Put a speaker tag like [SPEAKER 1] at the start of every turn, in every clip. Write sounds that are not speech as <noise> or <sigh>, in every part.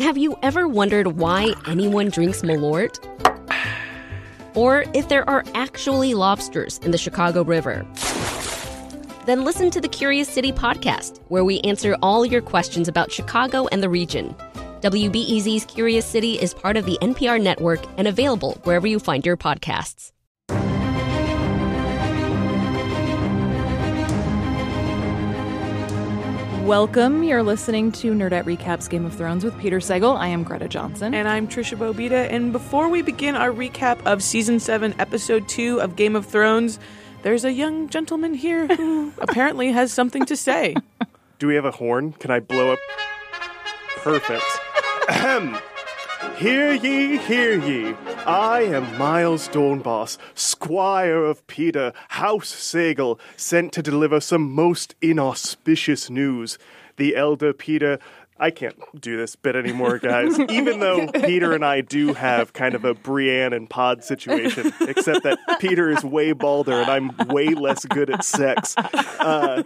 [SPEAKER 1] Have you ever wondered why anyone drinks Malort? Or if there are actually lobsters in the Chicago River? Then listen to the Curious City podcast, where we answer all your questions about Chicago and the region. WBEZ's Curious City is part of the NPR network and available wherever you find your podcasts.
[SPEAKER 2] Welcome. You're listening to Nerdette Recaps Game of Thrones with Peter Sagal. I am Greta Johnson.
[SPEAKER 3] And I'm Tricia Bobeda. And before we begin our recap of season seven, episode two of Game of Thrones, there's a young gentleman here who <laughs> apparently has something to say.
[SPEAKER 4] Do we have a horn? Can I blow up? Perfect. Ahem. Hear ye, hear ye. I am Miles Doornbos, squire of Peter, House Sagal, sent to deliver some most inauspicious news. The elder Peter. I can't do this bit anymore, guys. <laughs> Even though Peter and I do have kind of a Brienne and Pod situation, except that Peter is way balder and I'm way less good at sex. Uh,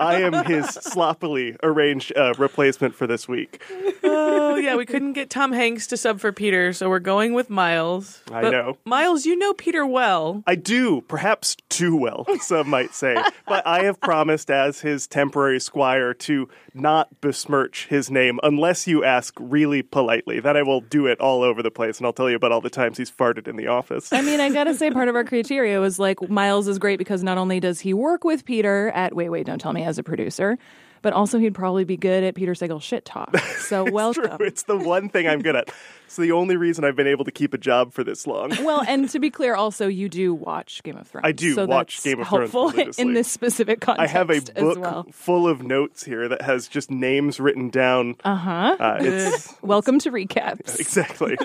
[SPEAKER 4] I am his sloppily arranged uh, replacement for this week.
[SPEAKER 3] oh, yeah, we couldn't get Tom Hanks to sub for Peter, so we're going with Miles.
[SPEAKER 4] I
[SPEAKER 3] But,
[SPEAKER 4] know.
[SPEAKER 3] Miles, you know Peter well.
[SPEAKER 4] I do, perhaps too well, some might say. But I have promised as his temporary squire to not besmirch his name unless you ask really politely. Then I will do it all over the place and I'll tell you about all the times he's farted in the office.
[SPEAKER 2] I mean, I gotta say, part of our criteria was like Miles is great because not only does he work with Peter at Wait, Wait, Don't Tell Me as a producer, but also he'd probably be good at Peter Sagal shit talk. <laughs> So welcome.
[SPEAKER 4] True, it's the one thing I'm good at. It's the only reason I've been able to keep a job for this long. <laughs>
[SPEAKER 2] Well, and to be clear, also you do watch Game of Thrones.
[SPEAKER 4] I do
[SPEAKER 2] so
[SPEAKER 4] watch
[SPEAKER 2] that's
[SPEAKER 4] Game of Thrones
[SPEAKER 2] helpful in this specific context.
[SPEAKER 4] I have a book
[SPEAKER 2] well.
[SPEAKER 4] full of notes here that has just names written down.
[SPEAKER 2] Uh-huh.
[SPEAKER 4] Uh, it's
[SPEAKER 2] Welcome to recaps. <laughs>
[SPEAKER 4] exactly.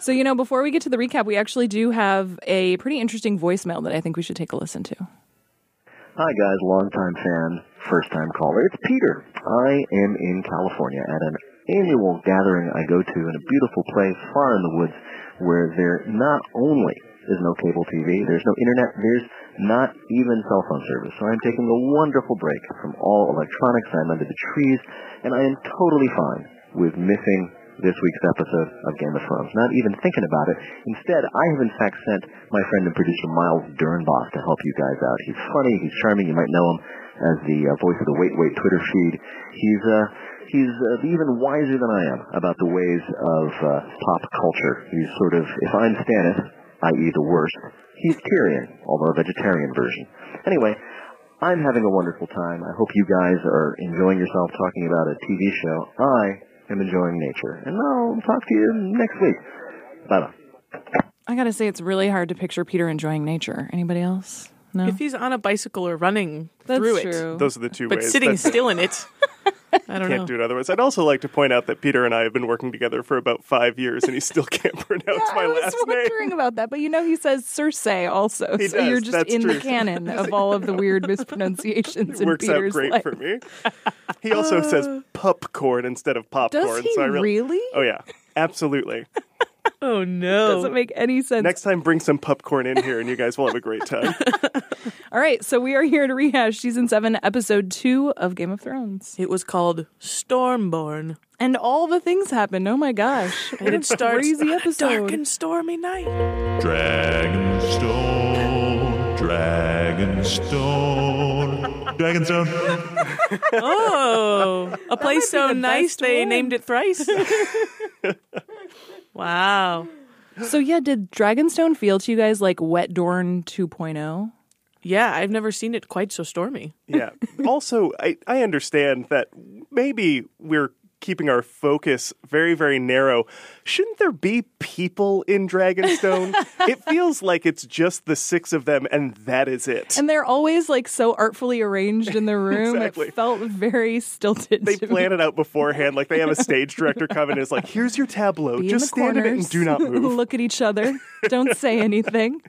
[SPEAKER 2] So you know, before we get to the recap, we actually do have a pretty interesting voicemail that I think we should take a listen to.
[SPEAKER 5] Hi guys, longtime fan, first time caller. It's Peter. I am in California at an annual gathering I go to in a beautiful place far in the woods where there not only is no cable TV, there's no internet, there's not even cell phone service. So I'm taking a wonderful break from all electronics. I'm under the trees and I am totally fine with missing this week's episode of Game of Thrones. Not even thinking about it. Instead, I have in fact sent my friend and producer Miles Dernbach to help you guys out. He's funny, he's charming. You might know him as the uh, voice of the Wait Wait Twitter feed. He's uh, he's uh, even wiser than I am about the ways of uh, pop culture. He's sort of if I'm Stannis, i.e. the worst, he's Tyrion, although a vegetarian version. Anyway. I'm having a wonderful time. I hope you guys are enjoying yourself talking about a TV show. I am enjoying nature. And I'll talk to you next week. Bye bye.
[SPEAKER 2] I gotta say, it's really hard to picture Peter enjoying nature. Anybody else? No.
[SPEAKER 3] If he's on a bicycle or running
[SPEAKER 2] That's
[SPEAKER 3] through
[SPEAKER 2] true.
[SPEAKER 4] Those are the two
[SPEAKER 3] but
[SPEAKER 4] ways.
[SPEAKER 3] sitting
[SPEAKER 4] That's it.
[SPEAKER 3] still in it, <laughs> <laughs> I don't
[SPEAKER 4] can't
[SPEAKER 3] know.
[SPEAKER 4] do it otherwise. I'd also like to point out that Peter and I have been working together for about five years, and he still <laughs> can't pronounce my last name.
[SPEAKER 2] I was
[SPEAKER 4] last name.
[SPEAKER 2] wondering about that, but you know he says Cersei also,
[SPEAKER 4] He
[SPEAKER 2] so
[SPEAKER 4] does,
[SPEAKER 2] you're just
[SPEAKER 4] that's
[SPEAKER 2] in
[SPEAKER 4] true.
[SPEAKER 2] the canon of <laughs> all of the weird mispronunciations
[SPEAKER 4] It works
[SPEAKER 2] Peter's
[SPEAKER 4] out great
[SPEAKER 2] life.
[SPEAKER 4] for me. He also says popcorn instead of popcorn.
[SPEAKER 2] Does he
[SPEAKER 4] so I really? Oh yeah, absolutely.
[SPEAKER 3] Oh no!
[SPEAKER 2] Doesn't make any sense.
[SPEAKER 4] Next time, bring some popcorn in here, and you guys will have a great time. <laughs> <laughs>
[SPEAKER 2] All right, so we are here to rehash season seven, episode two of Game of Thrones,
[SPEAKER 3] It was called Stormborn,
[SPEAKER 2] and all the things happened. Oh my gosh!
[SPEAKER 3] and it starts
[SPEAKER 2] crazy
[SPEAKER 3] a
[SPEAKER 2] episode.
[SPEAKER 3] dark and stormy night.
[SPEAKER 6] Dragonstone, Dragonstone, Dragonstone.
[SPEAKER 3] Oh, a place so nice they named it thrice. <laughs> wow.
[SPEAKER 2] So yeah, did Dragonstone feel to you guys like Wet Dorne 2.0?
[SPEAKER 3] Yeah, I've never seen it quite so stormy.
[SPEAKER 4] Yeah. <laughs> Also, I, I understand that maybe we're keeping our focus very, very narrow. Shouldn't there be people in Dragonstone? <laughs> it feels like it's just the six of them, and that is it.
[SPEAKER 2] And they're always like so artfully arranged in the <laughs> room.
[SPEAKER 4] Exactly.
[SPEAKER 2] It felt very stilted.
[SPEAKER 4] they plan it out beforehand. Like they have a stage director come in and is like, here's your tableau.
[SPEAKER 2] Be
[SPEAKER 4] Just stand in it and do not move. <laughs>
[SPEAKER 2] Look at each other. Don't say anything.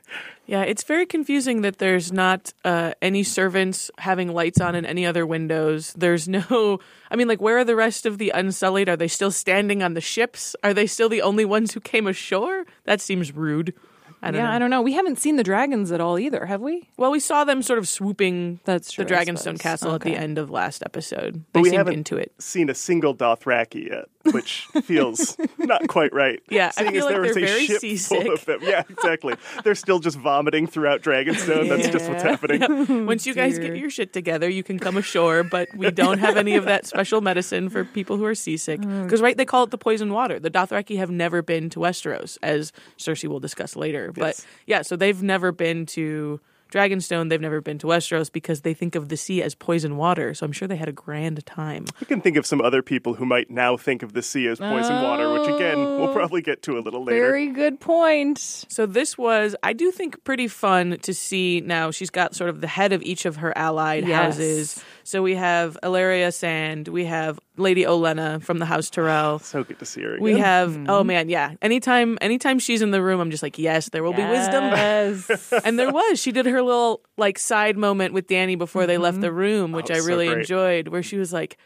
[SPEAKER 3] Yeah, it's very confusing that there's not uh, any servants having lights on in any other windows. There's no, <laughs> I mean, like, where are the rest of the Unsullied? Are they still standing on the ships? Are they still the only ones who came ashore? That seems rude. I don't
[SPEAKER 2] yeah,
[SPEAKER 3] know.
[SPEAKER 2] I don't know. We haven't seen the dragons at all either, have we?
[SPEAKER 3] Well, we saw them sort of swooping
[SPEAKER 2] That's true,
[SPEAKER 3] the Dragonstone
[SPEAKER 2] suppose.
[SPEAKER 3] Castle at the end of last episode.
[SPEAKER 4] But
[SPEAKER 3] They
[SPEAKER 4] we
[SPEAKER 3] seemed
[SPEAKER 4] haven't
[SPEAKER 3] into it.
[SPEAKER 4] seen a single Dothraki yet, which feels not quite right. <laughs>
[SPEAKER 3] Yeah, I
[SPEAKER 4] Seeing
[SPEAKER 3] feel
[SPEAKER 4] as
[SPEAKER 3] like
[SPEAKER 4] there was
[SPEAKER 3] they're
[SPEAKER 4] a
[SPEAKER 3] very
[SPEAKER 4] ship
[SPEAKER 3] seasick.
[SPEAKER 4] full of them. Yeah, exactly. They're still just vomiting throughout Dragonstone. That's just what's happening. <laughs>
[SPEAKER 3] Once you guys get your shit together, you can come ashore, but we don't have any of that special medicine for people who are seasick.
[SPEAKER 2] Oh.
[SPEAKER 3] Because, right, they call it the poison water. The Dothraki have never been to Westeros, as Cersei will discuss later. But yeah, so they've never been to Dragonstone. They've never been to Westeros because they think of the sea as poison water. So I'm sure they had a grand time.
[SPEAKER 4] I can think of some other people who might now think of the sea as poison water, which again we'll oh. probably get to a little later.
[SPEAKER 2] Very good point.
[SPEAKER 3] So this was, I do think, pretty fun to see. Now she's got sort of the head of each of her allied
[SPEAKER 2] Yes.
[SPEAKER 3] houses. So we have Ellaria Sand, we have Lady Olenna from the House Tyrell.
[SPEAKER 4] So good to see her. Again.
[SPEAKER 3] We have mm-hmm. oh man, yeah. Anytime anytime she's in the room, I'm just like, yes, there will be wisdom.
[SPEAKER 2] Yes. <laughs>
[SPEAKER 3] And there was. She did her little like side moment with Dany before they left mm-hmm. the room, which
[SPEAKER 4] Oh,
[SPEAKER 3] I really
[SPEAKER 4] great.
[SPEAKER 3] enjoyed, where she was like,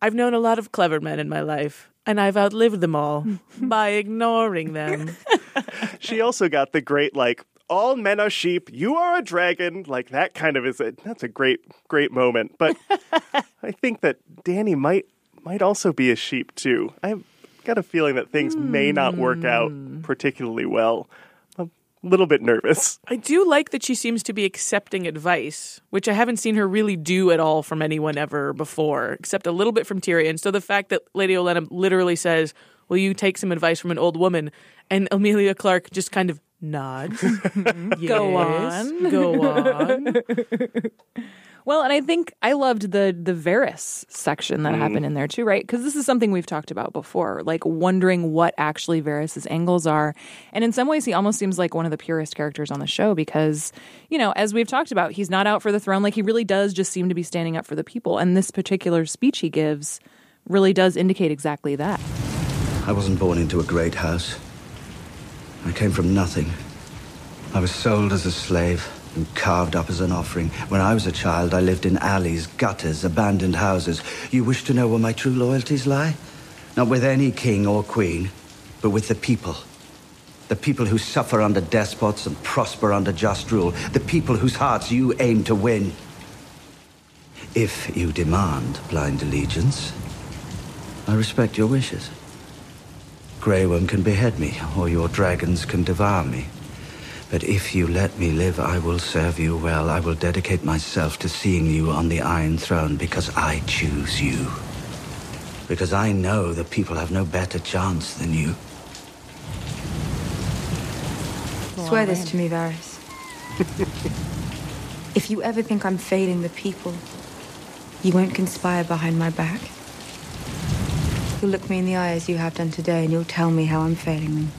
[SPEAKER 3] I've known a lot of clever men in my life, and I've outlived them all <laughs> by ignoring them. <laughs>
[SPEAKER 4] She also got the great like all men are sheep, you are a dragon. Like that kind of is a that's a great great moment. But <laughs> I think that Dany might might also be a sheep too. I've got a feeling that things may not work out
[SPEAKER 3] Hmm.
[SPEAKER 4] particularly well. I'm a little bit nervous.
[SPEAKER 3] I do like that she seems to be accepting advice, which I haven't seen her really do at all from anyone ever before, except a little bit from Tyrion. So the fact that Lady Olenna literally says, Will you take some advice from an old woman? And Emilia Clarke just kind of nods. <laughs>
[SPEAKER 2] Mm-hmm.
[SPEAKER 3] Go
[SPEAKER 2] on."
[SPEAKER 3] Go on. <laughs>
[SPEAKER 2] Well, and I think I loved the the Varys section that mm. happened in there too, right? Because this is something we've talked about before, like wondering what actually Varys's angles are. And in some ways, he almost seems like one of the purest characters on the show because, you know, as we've talked about, he's not out for the throne. Like he really does just seem to be standing up for the people. And this particular speech he gives really does indicate exactly that.
[SPEAKER 7] I wasn't born into a great house. I came from nothing. I was sold as a slave and carved up as an offering. When I was a child, I lived in alleys, gutters, abandoned houses. You wish to know where my true loyalties lie? Not with any king or queen, but with the people. The people who suffer under despots and prosper under just rule. The people whose hearts you aim to win. If you demand blind allegiance, I respect your wishes. Grey Worm can behead me, or your dragons can devour me. But if you let me live, I will serve you well. I will dedicate myself to seeing you on the Iron Throne because I choose you. Because I know the people have no better chance than you.
[SPEAKER 8] Swear this to me, Varys. <laughs> if you ever think I'm failing the people, you won't conspire behind my back. You'll look me in the eye as you have done today, and you'll tell me how I'm failing them.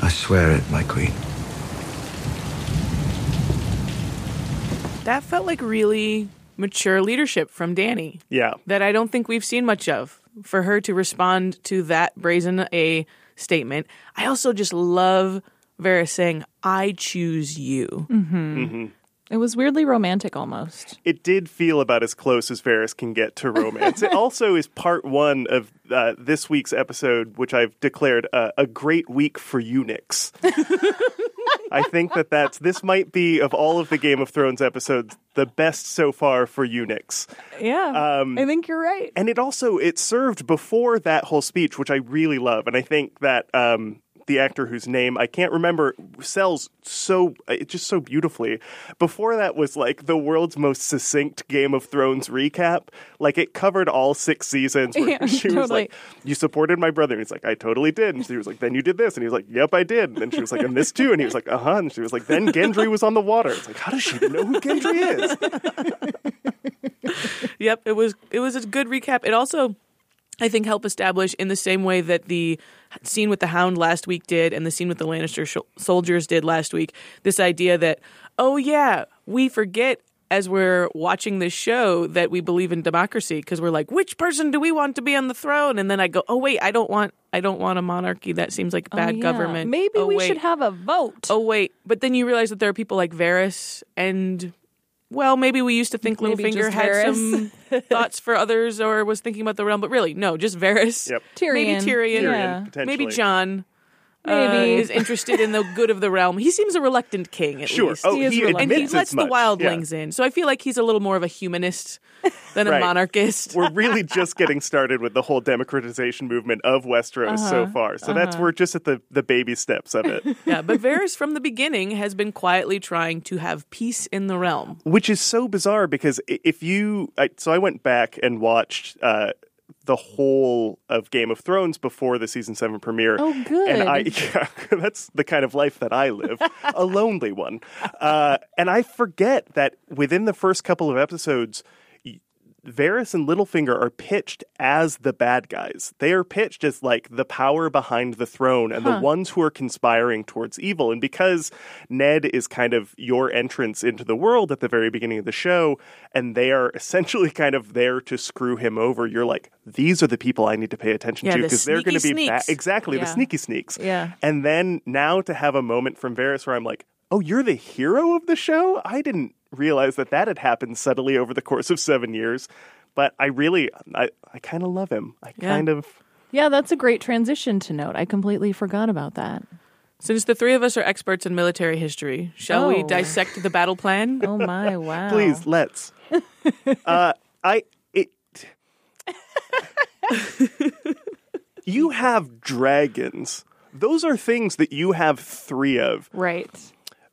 [SPEAKER 7] I swear it, my queen.
[SPEAKER 3] That felt like really mature leadership from Dany.
[SPEAKER 4] Yeah.
[SPEAKER 3] that I don't think we've seen much of. For her to respond to that brazen a statement, I also just love Varys saying, "I choose you." Mm-hmm. Mm-hmm.
[SPEAKER 2] It was weirdly romantic almost.
[SPEAKER 4] it did feel about as close as Varys can get to romance. it <laughs> also is part one of uh, this week's episode, which I've declared uh, a great week for eunuchs. <laughs> I think that that's this might be of all of the Game of Thrones episodes the best so far for eunuchs.
[SPEAKER 2] Yeah,
[SPEAKER 4] Um,
[SPEAKER 2] I think you're right.
[SPEAKER 4] And it also it served before that whole speech, which I really love, and I think that um, the actor whose name I can't remember sells so it just so beautifully. Before that was like the world's most succinct Game of Thrones recap. Like it covered all six seasons. Where <laughs>
[SPEAKER 2] Yeah, <laughs>
[SPEAKER 4] she was like, "You supported my brother," and he's like, "I totally did." And she was like, "Then you did this," and he was like, "Yep, I did." And then she was like, "And this too," and he was like, "Uh huh." And she was like, "Then Gendry was on the water." It's like, how does she know who Gendry is? <laughs>
[SPEAKER 3] Yep, it was it was a good recap. It also I think help establish in the same way that the scene with the Hound last week did and the scene with the Lannister sh- soldiers did last week this idea that oh yeah, we forget as we're watching this show that we believe in democracy because we're like which person do we want to be on the throne and then I go oh wait, I don't want I don't want a monarchy that seems like bad
[SPEAKER 2] Oh, yeah.
[SPEAKER 3] government.
[SPEAKER 2] Maybe
[SPEAKER 3] Oh,
[SPEAKER 2] we
[SPEAKER 3] wait.
[SPEAKER 2] should have a vote.
[SPEAKER 3] Oh wait, but then you realize that there are people like Varys and well, maybe we used to think
[SPEAKER 2] Maybe
[SPEAKER 3] Littlefinger had some <laughs> thoughts for others or was thinking about the realm, but really, no, just Varys.
[SPEAKER 4] Yep.
[SPEAKER 3] Maybe
[SPEAKER 2] Tyrion.
[SPEAKER 3] Tyrion.
[SPEAKER 2] Yeah.
[SPEAKER 4] Potentially.
[SPEAKER 3] Maybe Jon.
[SPEAKER 2] Maybe.
[SPEAKER 3] is interested in the good of the realm. He seems a reluctant king, at
[SPEAKER 4] Sure.
[SPEAKER 3] least.
[SPEAKER 4] Oh,
[SPEAKER 2] He is
[SPEAKER 4] he
[SPEAKER 2] reluctant.
[SPEAKER 3] and he lets the
[SPEAKER 4] much. Yeah.
[SPEAKER 3] wildlings in. So I feel like he's a little more of a humanist than a
[SPEAKER 4] Right.
[SPEAKER 3] monarchist.
[SPEAKER 4] We're really <laughs> just getting started with the whole democratization movement of Westeros so
[SPEAKER 3] Uh-huh.
[SPEAKER 4] far. So that's we're just at the the baby steps of it. <laughs>
[SPEAKER 3] yeah, but Varys from the beginning has been quietly trying to have peace in the realm.
[SPEAKER 4] which is so bizarre because if you I, so i went back and watched uh the whole of Game of Thrones before the season seven premiere.
[SPEAKER 2] Oh, good.
[SPEAKER 4] And I, <laughs> yeah, that's the kind of life that I live, a lonely one. Uh, and I forget that within the first couple of episodes, Varys and Littlefinger are pitched as the bad guys. They are pitched as like the power behind the throne and the ones who are conspiring towards evil. And because Ned is kind of your entrance into the world at the very beginning of the show, and they are <laughs> essentially kind of there to screw him over, you're like, these are the people I need to pay attention
[SPEAKER 3] Yeah,
[SPEAKER 4] to
[SPEAKER 3] the
[SPEAKER 4] because they're going to be ba- exactly the sneaky sneaks.
[SPEAKER 2] Yeah.
[SPEAKER 4] And then now to have a moment from Varys where I'm like, oh, you're the hero of the show? I didn't realize that that had happened subtly over the course of seven years. But I really, I, I kind of love him. I
[SPEAKER 3] Yeah.
[SPEAKER 4] kind of,
[SPEAKER 2] Yeah, that's a great transition to note. I completely forgot about that.
[SPEAKER 3] Since the three of us are experts in military history, shall we
[SPEAKER 2] Oh.
[SPEAKER 3] dissect the battle plan? <laughs>
[SPEAKER 2] Oh my, wow.
[SPEAKER 4] please, let's. <laughs> uh, I, it, you have dragons. Those are things that you have three of.
[SPEAKER 2] Right.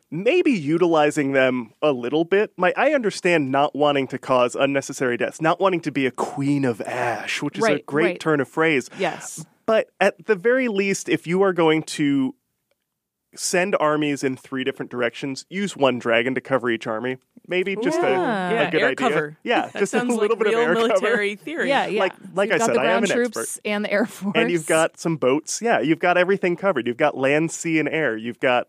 [SPEAKER 4] Maybe utilizing them a little bit. My, I understand not wanting to cause unnecessary deaths, not wanting to be a queen of ash, which is a great
[SPEAKER 2] right.
[SPEAKER 4] turn of phrase.
[SPEAKER 2] Yes.
[SPEAKER 4] But at the very least, if you are going to send armies in three different directions, use one dragon to cover each army. Maybe just a,
[SPEAKER 2] Yeah.
[SPEAKER 4] a good idea.
[SPEAKER 3] cover.
[SPEAKER 4] Yeah,
[SPEAKER 3] That
[SPEAKER 4] just a
[SPEAKER 3] sounds
[SPEAKER 4] little
[SPEAKER 3] like
[SPEAKER 4] bit
[SPEAKER 3] real
[SPEAKER 4] of air
[SPEAKER 3] military
[SPEAKER 4] cover. <laughs>
[SPEAKER 3] theory.
[SPEAKER 2] Yeah, yeah.
[SPEAKER 4] Like- like
[SPEAKER 2] You've
[SPEAKER 4] I
[SPEAKER 2] got
[SPEAKER 4] said,
[SPEAKER 2] the
[SPEAKER 4] I am
[SPEAKER 2] ground
[SPEAKER 4] an
[SPEAKER 2] troops
[SPEAKER 4] expert.
[SPEAKER 2] and the air force.
[SPEAKER 4] And you've got some boats. Yeah, you've got everything covered. You've got land, sea, and air. You've got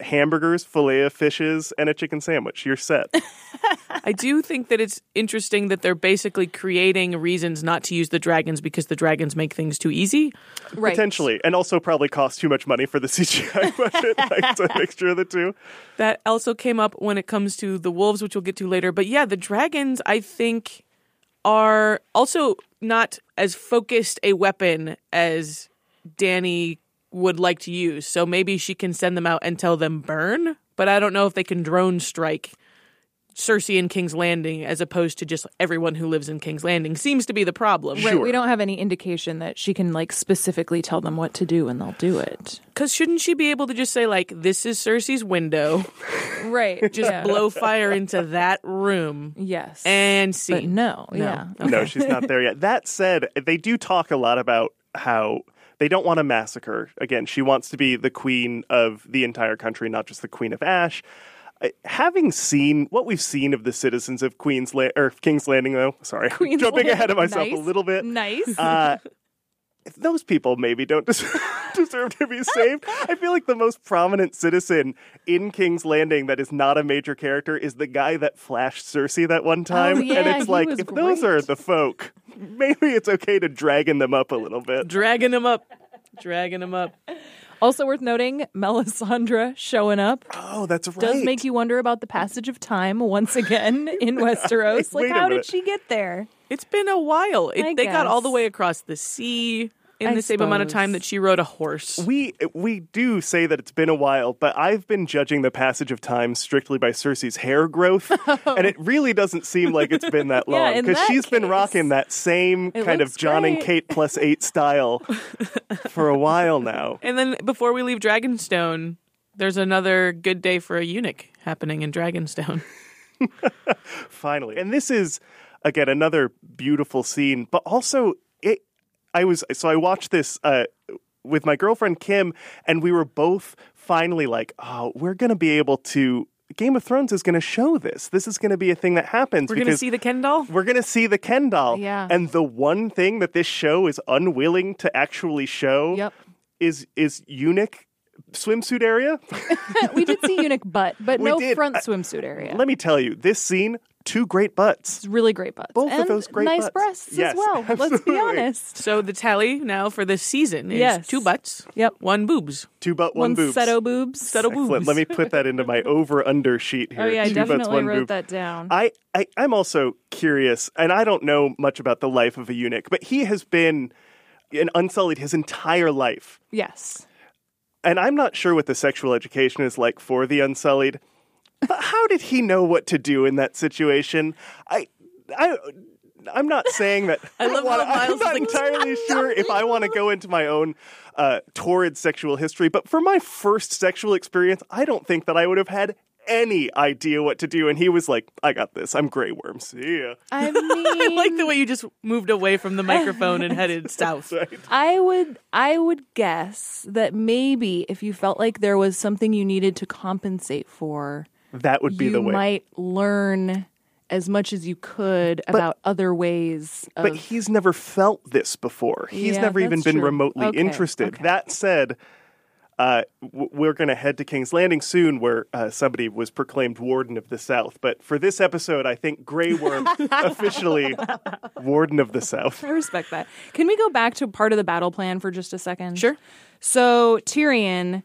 [SPEAKER 4] hamburgers, filet of fishes, and a chicken sandwich. You're set. <laughs>
[SPEAKER 3] I do think that it's interesting that they're basically creating reasons not to use the dragons because the dragons make things too easy.
[SPEAKER 2] right.
[SPEAKER 4] Potentially. And also probably cost too much money for the <laughs> CGI budget. like, it's a mixture of the two.
[SPEAKER 3] That also came up when it comes to the wolves, which we'll get to later. But yeah, the dragons, I think, are also not as focused a weapon as Dany would like to use. So maybe she can send them out and tell them burn. But I don't know if they can drone strike Cersei in King's Landing as opposed to just everyone who lives in King's Landing seems to be the problem.
[SPEAKER 2] Right. We don't have any indication that she can like specifically tell them what to do and they'll do it.
[SPEAKER 3] Because shouldn't she be able to just say, like, this is Cersei's window, <laughs>
[SPEAKER 2] Right. <laughs>
[SPEAKER 3] just blow fire into that room
[SPEAKER 2] Yes.
[SPEAKER 3] and see?
[SPEAKER 2] but no, yeah.
[SPEAKER 4] No, she's not there yet. That said, they do talk a lot about how they don't want to massacre. Again, she wants to be the queen of the entire country, not just the queen of Ash. Uh, Having seen what we've seen of the citizens of Queen's La- or King's Landing, though, sorry,
[SPEAKER 2] Queen's <laughs>
[SPEAKER 4] jumping
[SPEAKER 2] Landing.
[SPEAKER 4] ahead of myself
[SPEAKER 2] Nice.
[SPEAKER 4] a little bit.
[SPEAKER 2] Nice.
[SPEAKER 4] Uh, <laughs> those people maybe don't <laughs> deserve, deserve to be saved. I feel like the most prominent citizen in King's Landing that is not a major character is the guy that flashed Cersei that one oh, time.
[SPEAKER 2] Oh, yeah,
[SPEAKER 4] and it's like,
[SPEAKER 2] was
[SPEAKER 4] if those are the folk, maybe it's okay to dragon them up a little bit.
[SPEAKER 3] Dragging them up. Dragging them up.
[SPEAKER 2] Also worth noting, Melisandre showing up
[SPEAKER 4] Oh, that's right.
[SPEAKER 2] does make you wonder about the passage of time once again <laughs> in Westeros.
[SPEAKER 4] Wait
[SPEAKER 2] like,
[SPEAKER 4] a
[SPEAKER 2] how did she get there?
[SPEAKER 3] It's been a while. It,
[SPEAKER 2] I
[SPEAKER 3] they got all the way across the sea in
[SPEAKER 2] I
[SPEAKER 3] the same amount of time that she rode a horse.
[SPEAKER 4] We we do say that it's been a while, but I've been judging the passage of time strictly by Cersei's hair growth, <laughs> and it really doesn't seem like it's been that <laughs> long because
[SPEAKER 2] that
[SPEAKER 4] she's been rocking that same kind of Jon and. Kate plus eight style <laughs> for a while now.
[SPEAKER 3] And then before we leave Dragonstone, there's another good day for a eunuch happening in Dragonstone.
[SPEAKER 4] finally. And this is again another beautiful scene, but also I was so I watched this uh with my girlfriend Kim and we were both finally like, "Oh, we're going to be able to Game of Thrones is going to show this. This is going to be a thing that happens
[SPEAKER 3] We're going to see the Ken doll.
[SPEAKER 4] we're going to see the Ken doll.
[SPEAKER 2] Yeah.
[SPEAKER 4] And the one thing that this show is unwilling to actually show
[SPEAKER 2] Yep.
[SPEAKER 4] is is eunuch swimsuit area. <laughs>
[SPEAKER 2] we did see eunuch butt, but
[SPEAKER 4] We
[SPEAKER 2] no
[SPEAKER 4] did.
[SPEAKER 2] front swimsuit area.
[SPEAKER 4] Let me tell you, this scene, two great butts.
[SPEAKER 2] It's really great butts.
[SPEAKER 4] Both of
[SPEAKER 2] and
[SPEAKER 4] those great butts.
[SPEAKER 2] nice
[SPEAKER 4] butts.
[SPEAKER 2] breasts
[SPEAKER 4] Yes,
[SPEAKER 2] as well. Let's be honest.
[SPEAKER 3] So the tally now for this season is
[SPEAKER 2] Yes.
[SPEAKER 3] two butts,
[SPEAKER 2] Yep.
[SPEAKER 3] one boobs.
[SPEAKER 4] Two butt, one,
[SPEAKER 2] One
[SPEAKER 4] boobs.
[SPEAKER 2] set of boobs.
[SPEAKER 3] Set of
[SPEAKER 4] Excellent.
[SPEAKER 3] boobs.
[SPEAKER 4] Let me put that into my over under sheet oh, here.
[SPEAKER 2] Oh yeah, I
[SPEAKER 4] Two butts,
[SPEAKER 2] definitely
[SPEAKER 4] one
[SPEAKER 2] wrote
[SPEAKER 4] boob.
[SPEAKER 2] that down.
[SPEAKER 4] I, I I'm also curious, and I don't know much about the life of a eunuch, but he has been an unsullied his entire life.
[SPEAKER 2] yes.
[SPEAKER 4] and I'm not sure what the sexual education is like for the Unsullied, but how did he know what to do in that situation? I, I, I'm not saying that. <laughs> I
[SPEAKER 3] love
[SPEAKER 4] wanna,
[SPEAKER 3] how Miles
[SPEAKER 4] I'm not
[SPEAKER 3] like,
[SPEAKER 4] entirely sure if I want to go into my own uh, torrid sexual history, but for my first sexual experience, I don't think that I would have had any idea what to do. And he was like, "I got this. I'm Grey Worm. See ya."
[SPEAKER 2] I <laughs>
[SPEAKER 3] I like the way you just moved away from the microphone and <laughs> headed south.
[SPEAKER 2] I would I would guess that maybe if you felt like there was something you needed to compensate for,
[SPEAKER 4] That would be the way.
[SPEAKER 2] You might learn as much as you could about other ways of
[SPEAKER 4] But he's never felt this before. He's
[SPEAKER 2] Yeah,
[SPEAKER 4] never even been
[SPEAKER 2] true.
[SPEAKER 4] remotely
[SPEAKER 2] Okay,
[SPEAKER 4] interested.
[SPEAKER 2] okay.
[SPEAKER 4] That said, uh, w- we're going to head to King's Landing soon, where uh, somebody was proclaimed Warden of the South. But for this episode, I think Grey Worm <laughs> officially Warden of the South.
[SPEAKER 2] I respect that. Can we go back to part of the battle plan for just a second?
[SPEAKER 3] Sure.
[SPEAKER 2] So Tyrion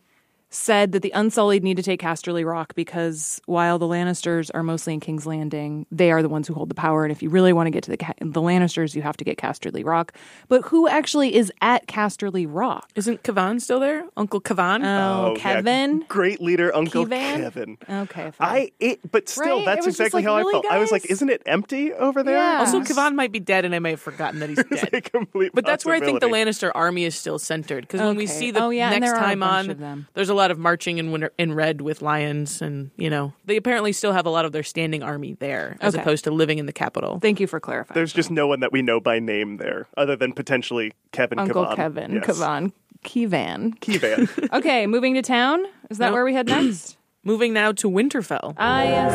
[SPEAKER 2] said that the Unsullied need to take Casterly Rock because while the Lannisters are mostly in King's Landing, they are the ones who hold the power. And if you really want to get to the Ca- the Lannisters, you have to get Casterly Rock. But who actually is at Casterly Rock?
[SPEAKER 3] Isn't Kavan still there? Uncle Kavan?
[SPEAKER 2] Oh, oh,
[SPEAKER 4] yeah.
[SPEAKER 2] Kevin.
[SPEAKER 4] Great leader, Uncle
[SPEAKER 2] Kevan?
[SPEAKER 4] Kevin.
[SPEAKER 2] Okay, fine.
[SPEAKER 4] I it, but still,
[SPEAKER 2] Right?
[SPEAKER 4] that's
[SPEAKER 2] was just
[SPEAKER 4] exactly
[SPEAKER 2] like,
[SPEAKER 4] how
[SPEAKER 2] really,
[SPEAKER 4] I felt. I was like,
[SPEAKER 2] guys?
[SPEAKER 4] "Isn't it empty over there?"
[SPEAKER 2] Yeah.
[SPEAKER 3] also,
[SPEAKER 4] It's
[SPEAKER 3] Kavan might be dead, and I may have forgotten that he's <laughs>
[SPEAKER 4] a
[SPEAKER 3] dead.
[SPEAKER 4] complete
[SPEAKER 3] But that's where I think the
[SPEAKER 4] possibility.
[SPEAKER 3] Lannister army is still centered because when we
[SPEAKER 2] Okay.
[SPEAKER 3] see the
[SPEAKER 2] Oh, yeah, and
[SPEAKER 3] next
[SPEAKER 2] there are a
[SPEAKER 3] time
[SPEAKER 2] bunch
[SPEAKER 3] on,
[SPEAKER 2] them.
[SPEAKER 3] there's a lot of marching in winter, in red with lions, and you know they apparently still have a lot of their standing army there as
[SPEAKER 2] Okay.
[SPEAKER 3] opposed to living in the capital.
[SPEAKER 2] Thank you for clarifying.
[SPEAKER 4] There's just no one that we know by name there, other than potentially Kevin
[SPEAKER 2] Uncle
[SPEAKER 4] Kavan.
[SPEAKER 2] Kevin,
[SPEAKER 4] Yes.
[SPEAKER 2] Kavan, Kevan.
[SPEAKER 4] Kevan. <laughs>
[SPEAKER 2] Okay, moving to town. Is that
[SPEAKER 3] No.
[SPEAKER 2] where we head next? <clears throat>
[SPEAKER 3] Moving now to Winterfell.
[SPEAKER 2] Ah, yes.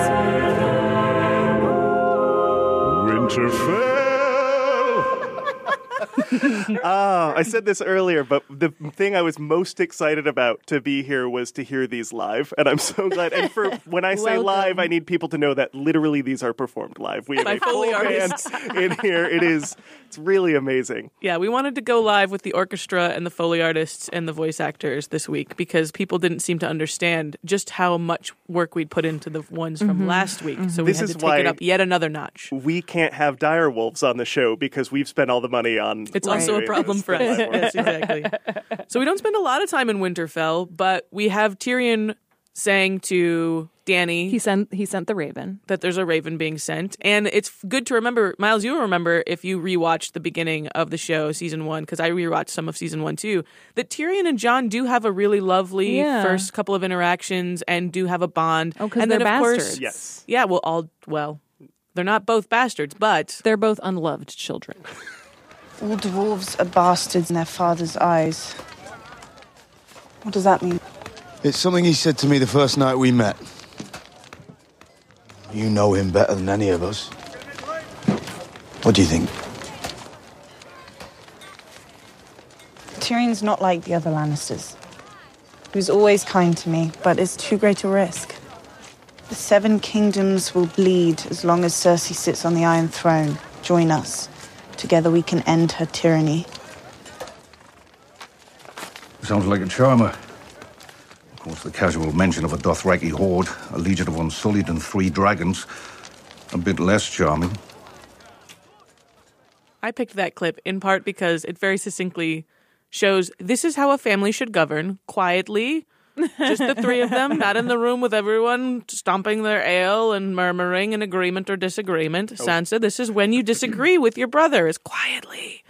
[SPEAKER 6] Winterfell.
[SPEAKER 4] Oh, <laughs> I said this earlier, but the thing I was most excited about to be here was to hear these live, and I'm so glad. And for <laughs> when I say
[SPEAKER 2] Welcome.
[SPEAKER 4] live, I need people to know that literally these are performed live. We have
[SPEAKER 3] By
[SPEAKER 4] a full
[SPEAKER 3] Foley
[SPEAKER 4] band in here. It is it's really amazing.
[SPEAKER 3] Yeah, we wanted to go live with the orchestra and the Foley artists and the voice actors this week because people didn't seem to understand just how much work we'd put into the ones from mm-hmm. last week. So we
[SPEAKER 4] This
[SPEAKER 3] had
[SPEAKER 4] is
[SPEAKER 3] to take
[SPEAKER 4] why-
[SPEAKER 3] it up yet another notch.
[SPEAKER 4] We can't have dire wolves on the show because we've spent all the money on.
[SPEAKER 3] It's
[SPEAKER 4] on
[SPEAKER 3] also a problem for us. yes, exactly. So we don't spend a lot of time in Winterfell, but we have Tyrion saying to Dany
[SPEAKER 2] He sent he sent the raven.
[SPEAKER 3] that there's a raven being sent. And it's good to remember, Miles, You'll remember if you rewatched the beginning of the show, season one, because I rewatched some of season one too, that Tyrion and Jon do have a really lovely
[SPEAKER 2] Yeah.
[SPEAKER 3] first couple of interactions and do have a bond.
[SPEAKER 2] Oh, 'cause
[SPEAKER 3] and then,
[SPEAKER 2] they're
[SPEAKER 3] of course-
[SPEAKER 2] bastards.
[SPEAKER 4] Yes.
[SPEAKER 3] yeah, well, all, well, they're not both bastards, but
[SPEAKER 2] They're both unloved children. <laughs>
[SPEAKER 9] All dwarves are bastards in their father's eyes. What does that mean?
[SPEAKER 10] It's something he said to me the first night we met. You know him better than any of us. What do you think?
[SPEAKER 9] Tyrion's not like the other Lannisters. He was always kind to me, but it's too great a risk. The Seven Kingdoms will bleed as long as Cersei sits on the Iron Throne. Join us. Together we can end her tyranny.
[SPEAKER 6] Sounds like a charmer. Of course, the casual mention of a Dothraki horde, a legion of Unsullied, and three dragons. A bit less charming.
[SPEAKER 3] I picked that clip in part because it very succinctly shows this is how a family should govern quietly. Just the three of them, <laughs> not in the room with everyone stomping their ale and murmuring in agreement or disagreement. Oh. Sansa, this is when you disagree with your brother, is quietly.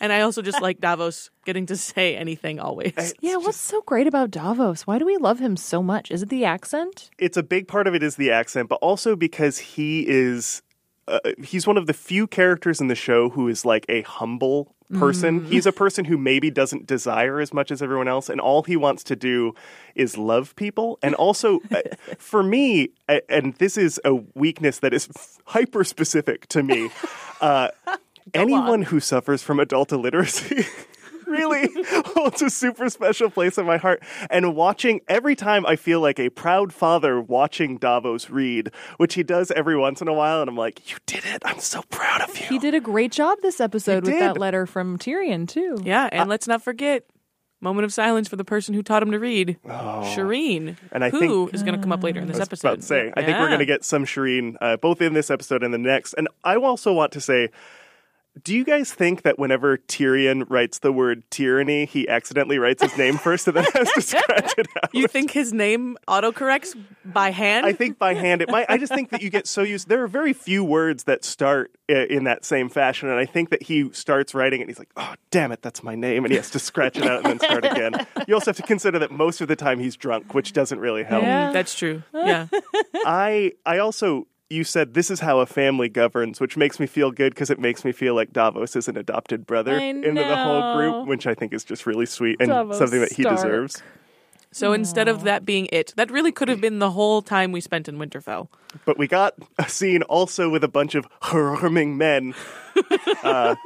[SPEAKER 3] And I also just like Davos getting to say anything always.
[SPEAKER 2] Yeah, what's so great about Davos? Why do we love him so much? Is it the accent?
[SPEAKER 4] it's a big part of it is the accent, but also because he is uh, he's one of the few characters in the show who is like a humble person. He's a person who maybe doesn't desire as much as everyone else, and all he wants to do is love people. And also, uh, <laughs> for me, uh, and this is a weakness that is <laughs> hyper specific to me. Uh, anyone who suffers from adult illiteracy <laughs> really <laughs> holds a super special place in my heart. And watching every time I feel like a proud father watching Davos read, which he does every once in a while, and I'm like, You did it. I'm so proud of you.
[SPEAKER 2] He did a great job this episode
[SPEAKER 4] He
[SPEAKER 2] with that
[SPEAKER 4] did.
[SPEAKER 2] letter from Tyrion too.
[SPEAKER 3] Yeah, and let's not forget moment of silence for the person who taught him to read, Shireen,
[SPEAKER 4] And I
[SPEAKER 3] who
[SPEAKER 4] think-
[SPEAKER 3] is going to come up later in this
[SPEAKER 4] I was
[SPEAKER 3] episode.
[SPEAKER 4] about to say, I think we're
[SPEAKER 3] Yeah.
[SPEAKER 4] going to get some Shireen uh, both in this episode and the next. And I also want to say, Do you guys think that whenever Tyrion writes the word tyranny, he accidentally writes his name first and then has to scratch it <laughs> out?
[SPEAKER 3] You think his name autocorrects by hand?
[SPEAKER 4] I think by hand it might. I just think that you get so used. There are very few words that start in that same fashion, and I think that he starts writing it. and He's like, "Oh, damn it, that's my name," and he has to scratch it out and then start <laughs> again. You also have to consider that most of the time he's drunk, which doesn't really help.
[SPEAKER 3] Mm, That's true. <laughs> Yeah.
[SPEAKER 4] I I also you said this is how a family governs, which makes me feel good because it makes me feel like Davos is an adopted brother into the whole group, which I think is just really sweet and
[SPEAKER 2] Davos
[SPEAKER 4] something that he
[SPEAKER 2] Stark.
[SPEAKER 4] deserves.
[SPEAKER 3] So instead of that being it, that really could have been the whole time we spent in Winterfell.
[SPEAKER 4] But we got a scene also with a bunch of harming men. <laughs> Uh,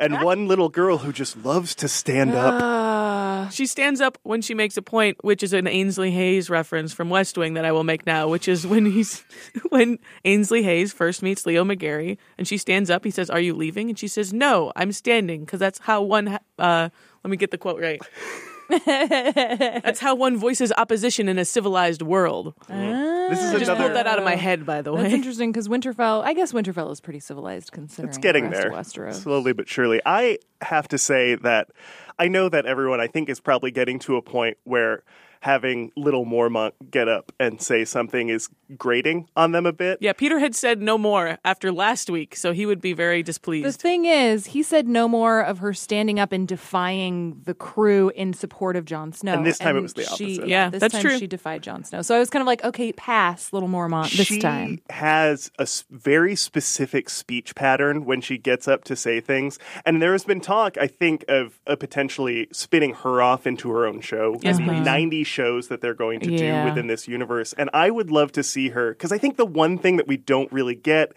[SPEAKER 4] and one little girl who just loves to stand up.
[SPEAKER 3] She stands up when she makes a point, which is an Ainsley Hayes reference from West Wing that I will make now, which is when he's <laughs> when Ainsley Hayes first meets Leo McGarry, and she stands up. He says, "Are you leaving?" And she says, "No, I'm standing," because that's how one. ha- Uh, let me get the quote right. <laughs> that's how one voices opposition in a civilized world. Ah.
[SPEAKER 4] This is
[SPEAKER 3] I just
[SPEAKER 4] another.
[SPEAKER 3] pulled that out of my head, by the
[SPEAKER 2] That's
[SPEAKER 3] way.
[SPEAKER 2] interesting because Winterfell, I guess Winterfell is pretty civilized considering
[SPEAKER 4] It's getting
[SPEAKER 2] the rest
[SPEAKER 4] there,
[SPEAKER 2] of Westeros.
[SPEAKER 4] slowly but surely. I have to say that I know that everyone I think is probably getting to a point where having Little Mormont get up and say something is grating on them a bit.
[SPEAKER 3] Yeah, Peter had said no more after last week, so he would be very displeased.
[SPEAKER 2] The thing is, he said no more of her standing up and defying the crew in support of Jon Snow.
[SPEAKER 4] And this time it was the
[SPEAKER 2] she-
[SPEAKER 4] opposite.
[SPEAKER 3] Yeah,
[SPEAKER 2] this
[SPEAKER 3] that's
[SPEAKER 2] time
[SPEAKER 3] true.
[SPEAKER 2] She defied Jon Snow. So I was kind of like, okay, pass, little Mormont this
[SPEAKER 4] she
[SPEAKER 2] time.
[SPEAKER 4] has a very specific speech pattern when she gets up to say things. And there has been talk, I think, of uh, potentially spinning her off into her own show.
[SPEAKER 3] Yes,
[SPEAKER 4] There's
[SPEAKER 3] please.
[SPEAKER 4] 90 shows that they're going to
[SPEAKER 2] Yeah.
[SPEAKER 4] do within this universe. And I would love to see her, because I think the one thing that we don't really get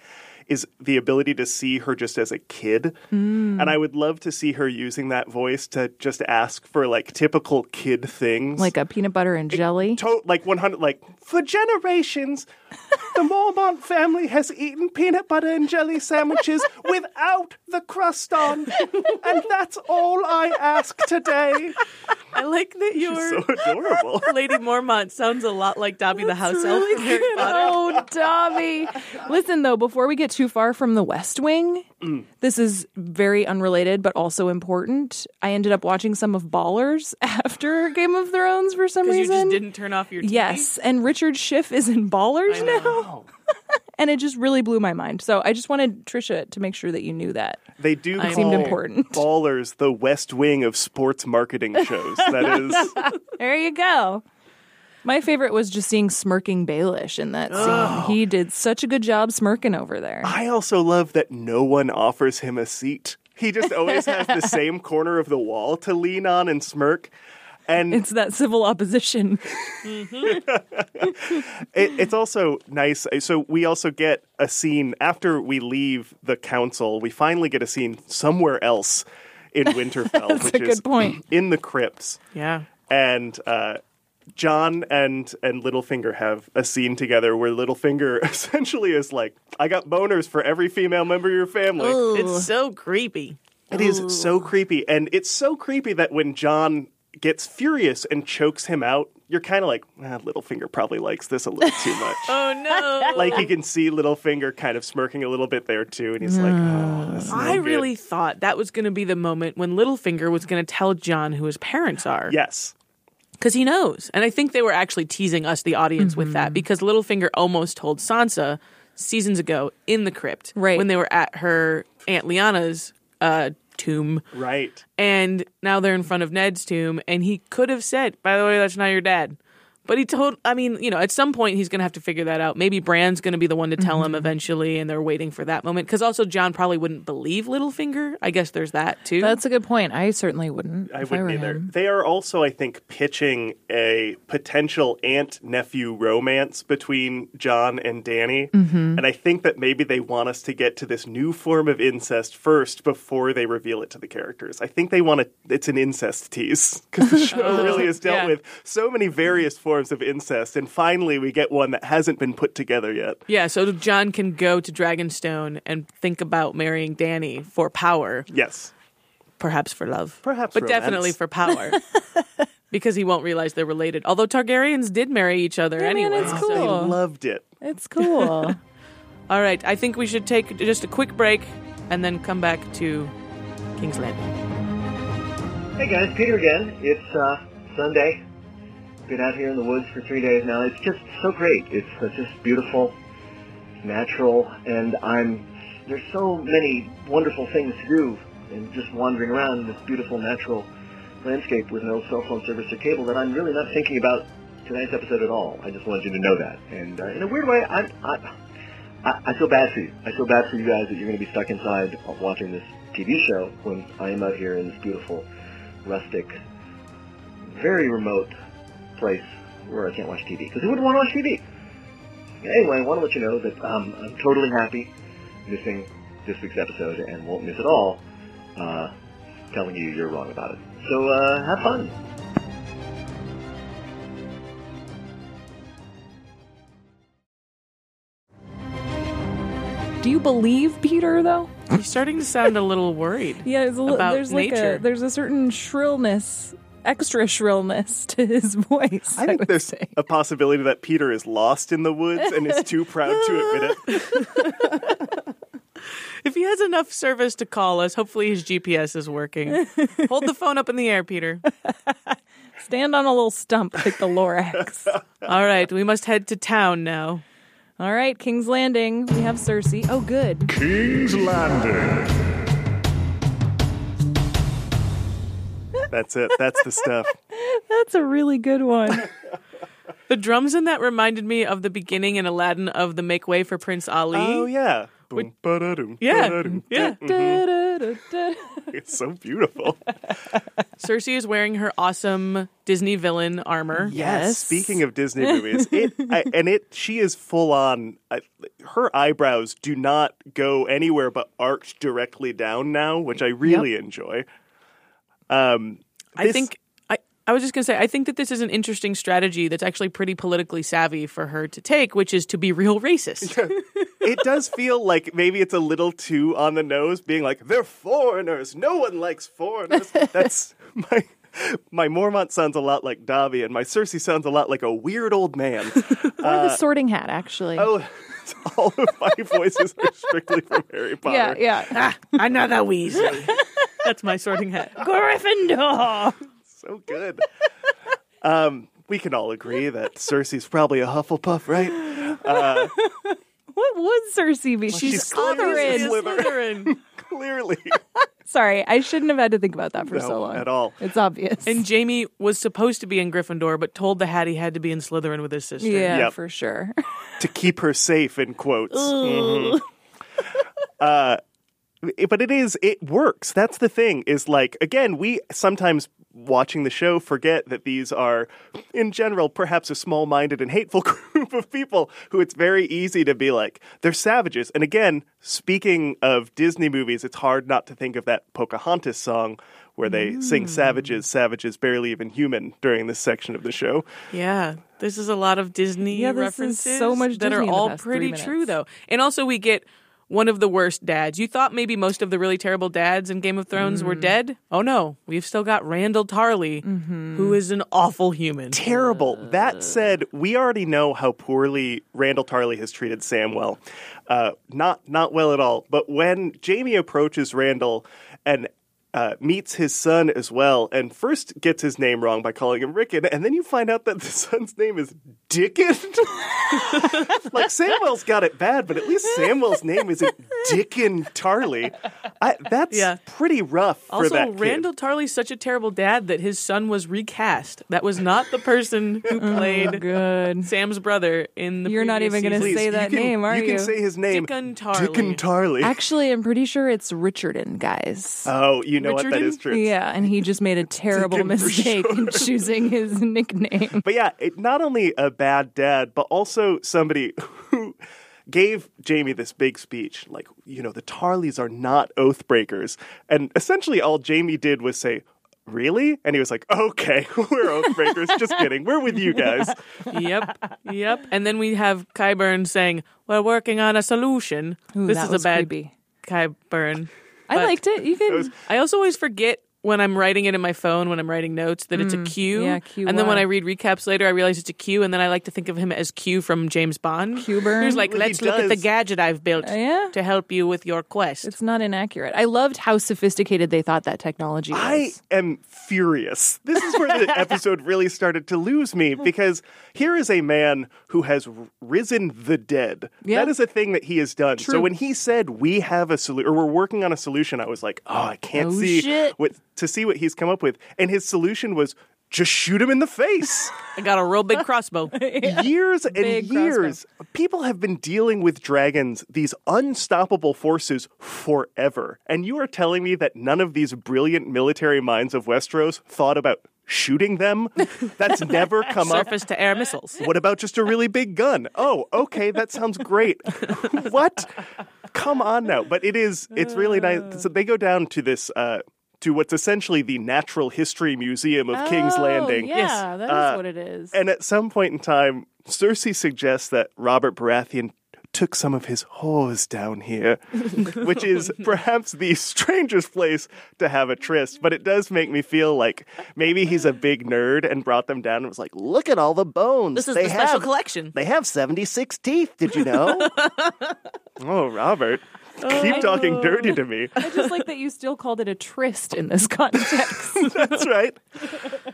[SPEAKER 4] is the ability to see her just as a kid.
[SPEAKER 2] Mm.
[SPEAKER 4] And I would love to see her using that voice to just ask for like typical kid things.
[SPEAKER 2] Like a peanut butter and jelly.
[SPEAKER 4] to- like 100 like for generations the Mormont family has eaten peanut butter and jelly sandwiches without the crust on and that's all I ask today
[SPEAKER 3] I like that you're.
[SPEAKER 4] so adorable
[SPEAKER 3] Lady Mormont sounds a lot like Dobby the house elf from
[SPEAKER 2] Oh, Dobby. Listen, though, before we get too far from the West Wing. <clears throat> this is very unrelated but also important. I ended up watching some of Ballers <laughs> after Game of Thrones for some reason.
[SPEAKER 3] Because you just didn't turn off your TV.
[SPEAKER 2] Yes, and Richard Schiff is in Ballers
[SPEAKER 3] I know.
[SPEAKER 2] now. <laughs> and it just really blew my mind. So I just wanted Tricia to make sure that you knew that.
[SPEAKER 4] they do
[SPEAKER 3] I-
[SPEAKER 4] call
[SPEAKER 2] Seemed important. <laughs>
[SPEAKER 4] ballers the west wing of sports marketing shows that is
[SPEAKER 2] There you go. My favorite was just seeing smirking Baelish in that
[SPEAKER 3] Oh.
[SPEAKER 2] scene. He did such a good job smirking over there.
[SPEAKER 4] I also love that no one offers him a seat he just always has the <laughs> same corner of the wall to lean on and smirk and
[SPEAKER 2] It's that civil opposition. <laughs>
[SPEAKER 4] It, it's also nice. So we also get a scene after we leave the council. We finally get a scene somewhere else in <laughs> Winterfell,
[SPEAKER 2] That's
[SPEAKER 4] which
[SPEAKER 2] a
[SPEAKER 4] is
[SPEAKER 2] good point.
[SPEAKER 4] in the crypts.
[SPEAKER 3] Yeah.
[SPEAKER 4] And uh, Jon and and Littlefinger have a scene together where Littlefinger <laughs> essentially is like, "I got boners for every female member of your family."
[SPEAKER 3] It's so creepy.
[SPEAKER 4] It is so creepy, and it's so creepy that when Jon gets furious and chokes him out, you're kind of like, ah, Littlefinger probably likes this a little too <laughs> much.
[SPEAKER 3] Oh no.
[SPEAKER 4] like you can see Littlefinger kind of smirking a little bit there too, and he's like, "Oh, this is
[SPEAKER 3] I
[SPEAKER 4] good."
[SPEAKER 3] really thought that was going to be the moment when Littlefinger was going to tell Jon who his parents are.
[SPEAKER 4] yes,
[SPEAKER 3] Because he knows. And I think they were actually teasing us, the audience, with
[SPEAKER 2] Mm-hmm.
[SPEAKER 3] that because Littlefinger almost told Sansa seasons ago in the crypt
[SPEAKER 2] Right.
[SPEAKER 3] when they were at her Aunt Lyanna's uh, tomb.
[SPEAKER 4] right.
[SPEAKER 3] And now they're in front of Ned's tomb. And he could have said, by the way, that's not your dad. But he told, I mean, you know, at some point he's going to have to figure that out. Maybe Bran's going to be the one to tell
[SPEAKER 2] Mm-hmm.
[SPEAKER 3] him eventually, and they're waiting for that moment. Because also, Jon probably wouldn't believe Littlefinger. I guess there's that too.
[SPEAKER 2] That's a good point. I certainly wouldn't.
[SPEAKER 4] I
[SPEAKER 2] if
[SPEAKER 4] wouldn't
[SPEAKER 2] were
[SPEAKER 4] either.
[SPEAKER 2] him.
[SPEAKER 4] They are also, I think, pitching a potential aunt nephew romance between Jon and Dany.
[SPEAKER 2] Mm-hmm.
[SPEAKER 4] And I think that maybe they want us to get to this new form of incest first before they reveal it to the characters. I think they want to, it's an incest tease because the <laughs> show really has dealt
[SPEAKER 3] yeah.
[SPEAKER 4] with so many various forms of incest. And finally, we get one that hasn't been put together yet.
[SPEAKER 3] Yeah, so Jon can go to Dragonstone and think about marrying Dany for power,
[SPEAKER 4] Yes.
[SPEAKER 3] perhaps for love,
[SPEAKER 4] Perhaps
[SPEAKER 3] but
[SPEAKER 4] romance.
[SPEAKER 3] definitely for power, <laughs> because he won't realize they're related. Although Targaryens did marry each other
[SPEAKER 2] Yeah, man,
[SPEAKER 3] anyway.
[SPEAKER 2] it's
[SPEAKER 3] so-
[SPEAKER 4] I
[SPEAKER 2] cool.
[SPEAKER 4] loved it.
[SPEAKER 2] It's cool. <laughs>
[SPEAKER 3] All right, I think we should take just a quick break. and then come back to King's Landing.
[SPEAKER 5] Hey guys, Peter again. It's uh, Sunday. Been out here in the woods for three days now. It's just so great. It's just beautiful, natural, and I'm. There's so many wonderful things to do, and just wandering around this beautiful natural landscape with no cell phone service or cable that I'm really not thinking about tonight's episode at all. I just wanted you to know that. And uh, in a weird way. I, I, I feel bad for you. I feel bad for you guys that you're going to be stuck inside watching this TV show when I am out here in this beautiful, rustic, very remote place where I can't watch TV. Because who would want to watch TV? Anyway, I want to let you know that um, I'm totally happy missing this week's episode and won't miss it all uh, telling you you're wrong about it. So uh, have fun.
[SPEAKER 2] Do you believe Peter though?
[SPEAKER 3] He's starting to sound a little worried. <laughs>
[SPEAKER 2] Yeah, a li-
[SPEAKER 3] about
[SPEAKER 2] there's like a there's a certain shrillness, extra shrillness to his <laughs> voice.
[SPEAKER 4] I think
[SPEAKER 2] would
[SPEAKER 4] there's
[SPEAKER 2] say.
[SPEAKER 4] a possibility that Peter is lost in the woods and is too proud to admit it. <laughs>
[SPEAKER 3] If he has enough service to call us, hopefully his GPS is working. <laughs> Hold the phone up in the air, Peter.
[SPEAKER 2] stand on a little stump like the Lorax.
[SPEAKER 3] All right, we must head to town now.
[SPEAKER 2] All right, King's Landing. We have Cersei. Oh, good.
[SPEAKER 11] King's Landing.
[SPEAKER 4] That's it. That's the stuff. <laughs>
[SPEAKER 2] That's a really good one.
[SPEAKER 3] The drums in that reminded me of the beginning in Aladdin of the Make Way for Prince Ali.
[SPEAKER 4] Oh yeah. Boom, ba-da-doom,
[SPEAKER 3] Yeah,
[SPEAKER 4] ba-da-doom, <laughs>
[SPEAKER 3] yeah.
[SPEAKER 4] mhm. It's so beautiful. <laughs>
[SPEAKER 3] Cersei is wearing her awesome Disney villain armor.
[SPEAKER 2] Yes.
[SPEAKER 4] Speaking of Disney movies, it I, and it she is full on. I, her eyebrows do not go anywhere but arch directly down now, which I really enjoy. Um,
[SPEAKER 3] I think I, I was just gonna say I think that this is an interesting strategy that's actually pretty politically savvy for her to take, which is to be real racist. <laughs>
[SPEAKER 4] it does feel like maybe it's a little too on the nose, being like they're foreigners. No one likes foreigners. <laughs> That's my. My Mormont sounds a lot like Dobby, and my Cersei sounds a lot like a weird old man. <laughs>
[SPEAKER 2] or the Sorting Hat, actually.
[SPEAKER 4] Oh, all of my voices are strictly from Harry Potter.
[SPEAKER 2] yeah, yeah.
[SPEAKER 3] ah, another Weasley. That's my sorting hat. <laughs>
[SPEAKER 2] Gryffindor.
[SPEAKER 4] so good. um, we can all agree that Cersei's probably a Hufflepuff, right? Uh,
[SPEAKER 2] What would Cersei be? She's,
[SPEAKER 4] she's
[SPEAKER 2] Slytherin.
[SPEAKER 4] Slytherin. <laughs> Clearly,
[SPEAKER 2] Sorry, I shouldn't have had to think about that for
[SPEAKER 4] No,
[SPEAKER 2] so long.
[SPEAKER 4] at all.
[SPEAKER 2] It's obvious.
[SPEAKER 3] And Jaime was supposed to be in Gryffindor, but told the hat he had to be in Slytherin with his sister.
[SPEAKER 2] yeah,
[SPEAKER 4] Yep.
[SPEAKER 2] for sure.
[SPEAKER 4] to keep her safe, in quotes. Mhm. Uh, but it is it works. That's the thing. Is like again, we sometimes watching the show forget that these are, in general, perhaps a small-minded and hateful <laughs> group of people who it's very easy to be like they're savages. And again, speaking of Disney movies, it's hard not to think of that Pocahontas song where they sing hmm. "Savages, Savages, Barely Even Human" during this section of the show.
[SPEAKER 3] Yeah, this is a lot of Disney
[SPEAKER 2] Yeah,
[SPEAKER 3] references
[SPEAKER 2] so much
[SPEAKER 3] that are all pretty true, though. And also, we get one of the worst dads. You thought maybe most of the really terrible dads in Game of Thrones
[SPEAKER 2] Mm.
[SPEAKER 3] were dead? Oh no, we've still got Randyll Tarly,
[SPEAKER 2] Mm-hmm.
[SPEAKER 3] who is an awful human.
[SPEAKER 4] terrible. That said, we already know how poorly Randyll Tarly has treated Samwell. Uh, not not well at all. But when Jaime approaches Randyll and uh, meets his son as well, and first gets his name wrong by calling him Rickon, and then you find out that the <laughs> son's name is Dickon. <laughs> like Samwell's got it bad, but at least Samwell's name isn't Dickon Tarly. I, that's
[SPEAKER 3] Yeah.
[SPEAKER 4] pretty rough for
[SPEAKER 3] Also,
[SPEAKER 4] that kid.
[SPEAKER 3] Randyll Tarly's such a terrible dad that his son was recast. That was not the person who <laughs> played
[SPEAKER 2] Good.
[SPEAKER 3] Sam's brother in the.
[SPEAKER 2] You're not even gonna say that
[SPEAKER 4] can-
[SPEAKER 2] name, are
[SPEAKER 4] you?
[SPEAKER 2] you?
[SPEAKER 4] can say his name.
[SPEAKER 3] Dickon Tarly.
[SPEAKER 4] Dickon Tarly.
[SPEAKER 2] Actually, I'm pretty sure it's Richardon, guys.
[SPEAKER 4] Oh, you know what? That
[SPEAKER 3] Richardon?
[SPEAKER 4] is true.
[SPEAKER 2] yeah, and he just made a <laughs> terrible
[SPEAKER 4] Dickon for
[SPEAKER 2] mistake in choosing his <laughs> nickname.
[SPEAKER 4] But yeah, it, not only a bad dad, but also somebody who gave Jaime this big speech, like, you know, the Tarlys are not oath breakers. And essentially all Jaime did was say, Really? And he was like, Okay, <laughs> we're oath breakers. Just kidding. We're with you guys.
[SPEAKER 3] yep, yep. And then we have Qyburn saying, "We're working on a solution."
[SPEAKER 2] Ooh,
[SPEAKER 3] this
[SPEAKER 2] that
[SPEAKER 3] is
[SPEAKER 2] was
[SPEAKER 3] a bad
[SPEAKER 2] creepy.
[SPEAKER 3] Qyburn.
[SPEAKER 2] I liked it. You can.
[SPEAKER 3] I also always forget when I'm writing it in my phone, when I'm writing notes, that it's a Q.
[SPEAKER 2] Mm, yeah, Q
[SPEAKER 3] And then when
[SPEAKER 2] Y.
[SPEAKER 3] I read recaps later, I realize it's a Q, and then I like to think of him as Q from James Bond.
[SPEAKER 2] Q-burn?
[SPEAKER 3] Who's like,
[SPEAKER 4] Well, he
[SPEAKER 3] let's look at the
[SPEAKER 4] does.
[SPEAKER 3] gadget I've built
[SPEAKER 2] Uh, yeah.
[SPEAKER 3] to help you with your quest.
[SPEAKER 2] It's not inaccurate. I loved how sophisticated they thought that technology was.
[SPEAKER 4] I am furious. This is where the <laughs> episode really started to lose me because here is a man who has risen the dead.
[SPEAKER 2] Yeah.
[SPEAKER 4] That is a thing that he has done. So when he said we have a solution or we're working on a solution, I was like, oh, I can't
[SPEAKER 2] Oh,
[SPEAKER 4] see
[SPEAKER 2] shit.
[SPEAKER 4] what to see what he's come up with. And his solution was just shoot him in the face. <laughs>
[SPEAKER 3] I got a real big crossbow. <laughs>
[SPEAKER 4] years and
[SPEAKER 2] Big
[SPEAKER 4] years, people have been dealing with dragons, these unstoppable forces, forever. And you are telling me that none of these brilliant military minds of Westeros thought about shooting them? That's never <laughs> come up.
[SPEAKER 3] Surface to air missiles.
[SPEAKER 4] What about just a really big gun? Oh, okay, that sounds great. <laughs> what? Come on now. But it is, it's really nice. So they go down to this, uh, to what's essentially the Natural History Museum of King's
[SPEAKER 2] Oh,
[SPEAKER 4] Landing.
[SPEAKER 2] Yeah, that is
[SPEAKER 4] Uh,
[SPEAKER 2] what it is.
[SPEAKER 4] And at some point in time, Cersei suggests that Robert Baratheon took some of his whores down here, <laughs> which is <laughs> perhaps the strangest place to have a tryst. But it does make me feel like maybe he's a big nerd and brought them down and was like, "Look at all the bones.
[SPEAKER 3] This is
[SPEAKER 4] they
[SPEAKER 3] the special
[SPEAKER 4] have,
[SPEAKER 3] collection.
[SPEAKER 4] They have seventy-six teeth. Did you know?" <laughs> oh, Robert, keep talking dirty to me.
[SPEAKER 2] I just like that you still called it a tryst in this context. <laughs>
[SPEAKER 4] That's right.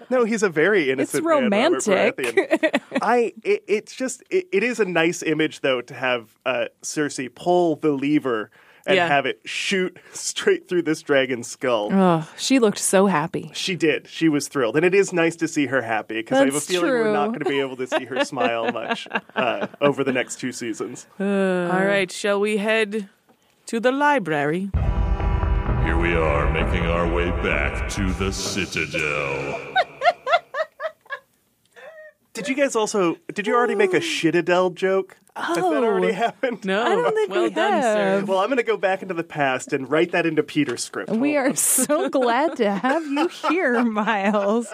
[SPEAKER 4] No, he's a very innocent. man, Robert
[SPEAKER 2] romantic.
[SPEAKER 4] Baratheon. I. It, it's just. It, it is a nice image, though, to have uh, Cersei pull the lever and
[SPEAKER 3] Yeah.
[SPEAKER 4] have it shoot straight through this dragon's skull.
[SPEAKER 2] oh, she looked so happy.
[SPEAKER 4] She did. She was thrilled, and it is nice to see her happy because I have a
[SPEAKER 2] That's
[SPEAKER 4] feeling we're not going to be able to see her smile much uh, over the next two seasons.
[SPEAKER 3] All right, shall we head to the library?
[SPEAKER 11] Here we are making our way back to the Citadel. <laughs>
[SPEAKER 4] Did you guys also? Did you already make a shitadel joke? Has that oh. already happened?
[SPEAKER 3] No.
[SPEAKER 2] I don't think
[SPEAKER 3] well
[SPEAKER 2] we
[SPEAKER 3] done, sir.
[SPEAKER 4] Well, I'm going to go back into the past and write that into Peter's script.
[SPEAKER 2] We
[SPEAKER 4] Hold
[SPEAKER 2] are
[SPEAKER 4] on.
[SPEAKER 2] so <laughs> glad to have you here, <laughs> Miles.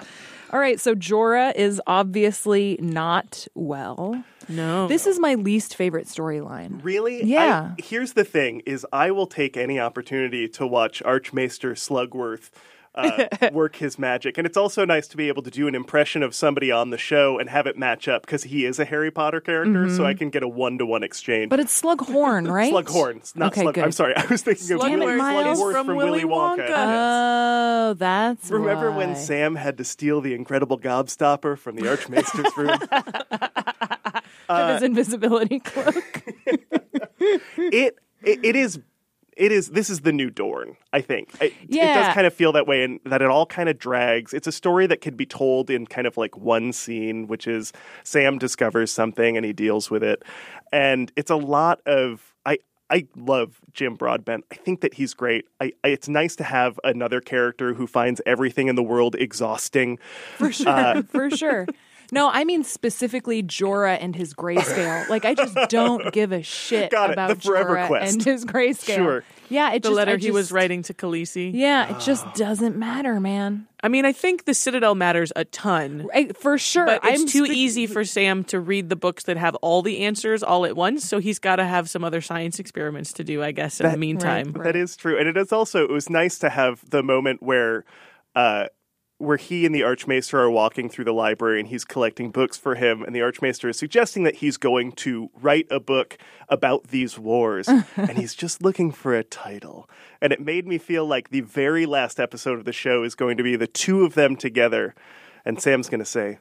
[SPEAKER 2] All right, so Jorah is obviously not well.
[SPEAKER 3] No.
[SPEAKER 2] This is my least favorite storyline.
[SPEAKER 4] Really?
[SPEAKER 2] Yeah.
[SPEAKER 4] I, here's the thing: is I will take any opportunity to watch Archmaester Slugworth uh, <laughs> work his magic, and it's also nice to be able to do an impression of somebody on the show and have it match up because he is a Harry Potter character, so I can get a one to one exchange.
[SPEAKER 2] Mm-hmm. But it's Slughorn, <laughs> right?
[SPEAKER 4] Slughorn, not
[SPEAKER 2] Okay,
[SPEAKER 4] Slug.
[SPEAKER 2] good.
[SPEAKER 4] I'm sorry, I was thinking of
[SPEAKER 2] Damn it,
[SPEAKER 4] Willy
[SPEAKER 2] Miles.
[SPEAKER 4] Slugworth
[SPEAKER 3] From
[SPEAKER 4] from,
[SPEAKER 3] Willy
[SPEAKER 4] Willy Wonka.
[SPEAKER 3] Wonka.
[SPEAKER 2] Oh, that's
[SPEAKER 4] Remember when. Sam had to steal the incredible gobstopper from the <laughs> Archmaester's room?
[SPEAKER 2] Uh, with his invisibility cloak. <laughs>
[SPEAKER 4] it, it it is it is this is the new Dorne, I think. It, it does kind of feel that way and that it all kind of drags. It's a story that could be told in kind of like one scene, which is Sam discovers something and he deals with it. And it's a lot of I I love Jim Broadbent. I think that he's great. I, I, it's nice to have another character who finds everything in the world exhausting.
[SPEAKER 2] For sure. Uh, for sure. No, I mean specifically Jorah and his grayscale. Like I just <laughs> don't give a shit
[SPEAKER 4] Got it,
[SPEAKER 2] about
[SPEAKER 4] the Forever
[SPEAKER 2] Jorah
[SPEAKER 4] Quest.
[SPEAKER 2] and his grayscale.
[SPEAKER 4] Sure.
[SPEAKER 2] Yeah, it
[SPEAKER 3] the
[SPEAKER 2] just,
[SPEAKER 3] letter
[SPEAKER 2] I
[SPEAKER 3] he was writing to Khaleesi.
[SPEAKER 2] Yeah, it just doesn't matter, man.
[SPEAKER 3] I mean, I think the Citadel matters a ton.
[SPEAKER 2] I, for sure.
[SPEAKER 3] But it's
[SPEAKER 2] I'm
[SPEAKER 3] too
[SPEAKER 2] spe-
[SPEAKER 3] easy for Sam to read the books that have all the answers all at once, so he's got to have some other science experiments to do, I guess, in the meantime.
[SPEAKER 4] That is true, and it is also it was nice to have the moment where, uh, where he and the Archmaester are walking through the library, and he's collecting books for him, and the Archmaester is suggesting that he's going to write a book about these wars, <laughs> and he's just looking for a title, and it made me feel like the very last episode of the show is going to be the two of them together, and Sam's going to say.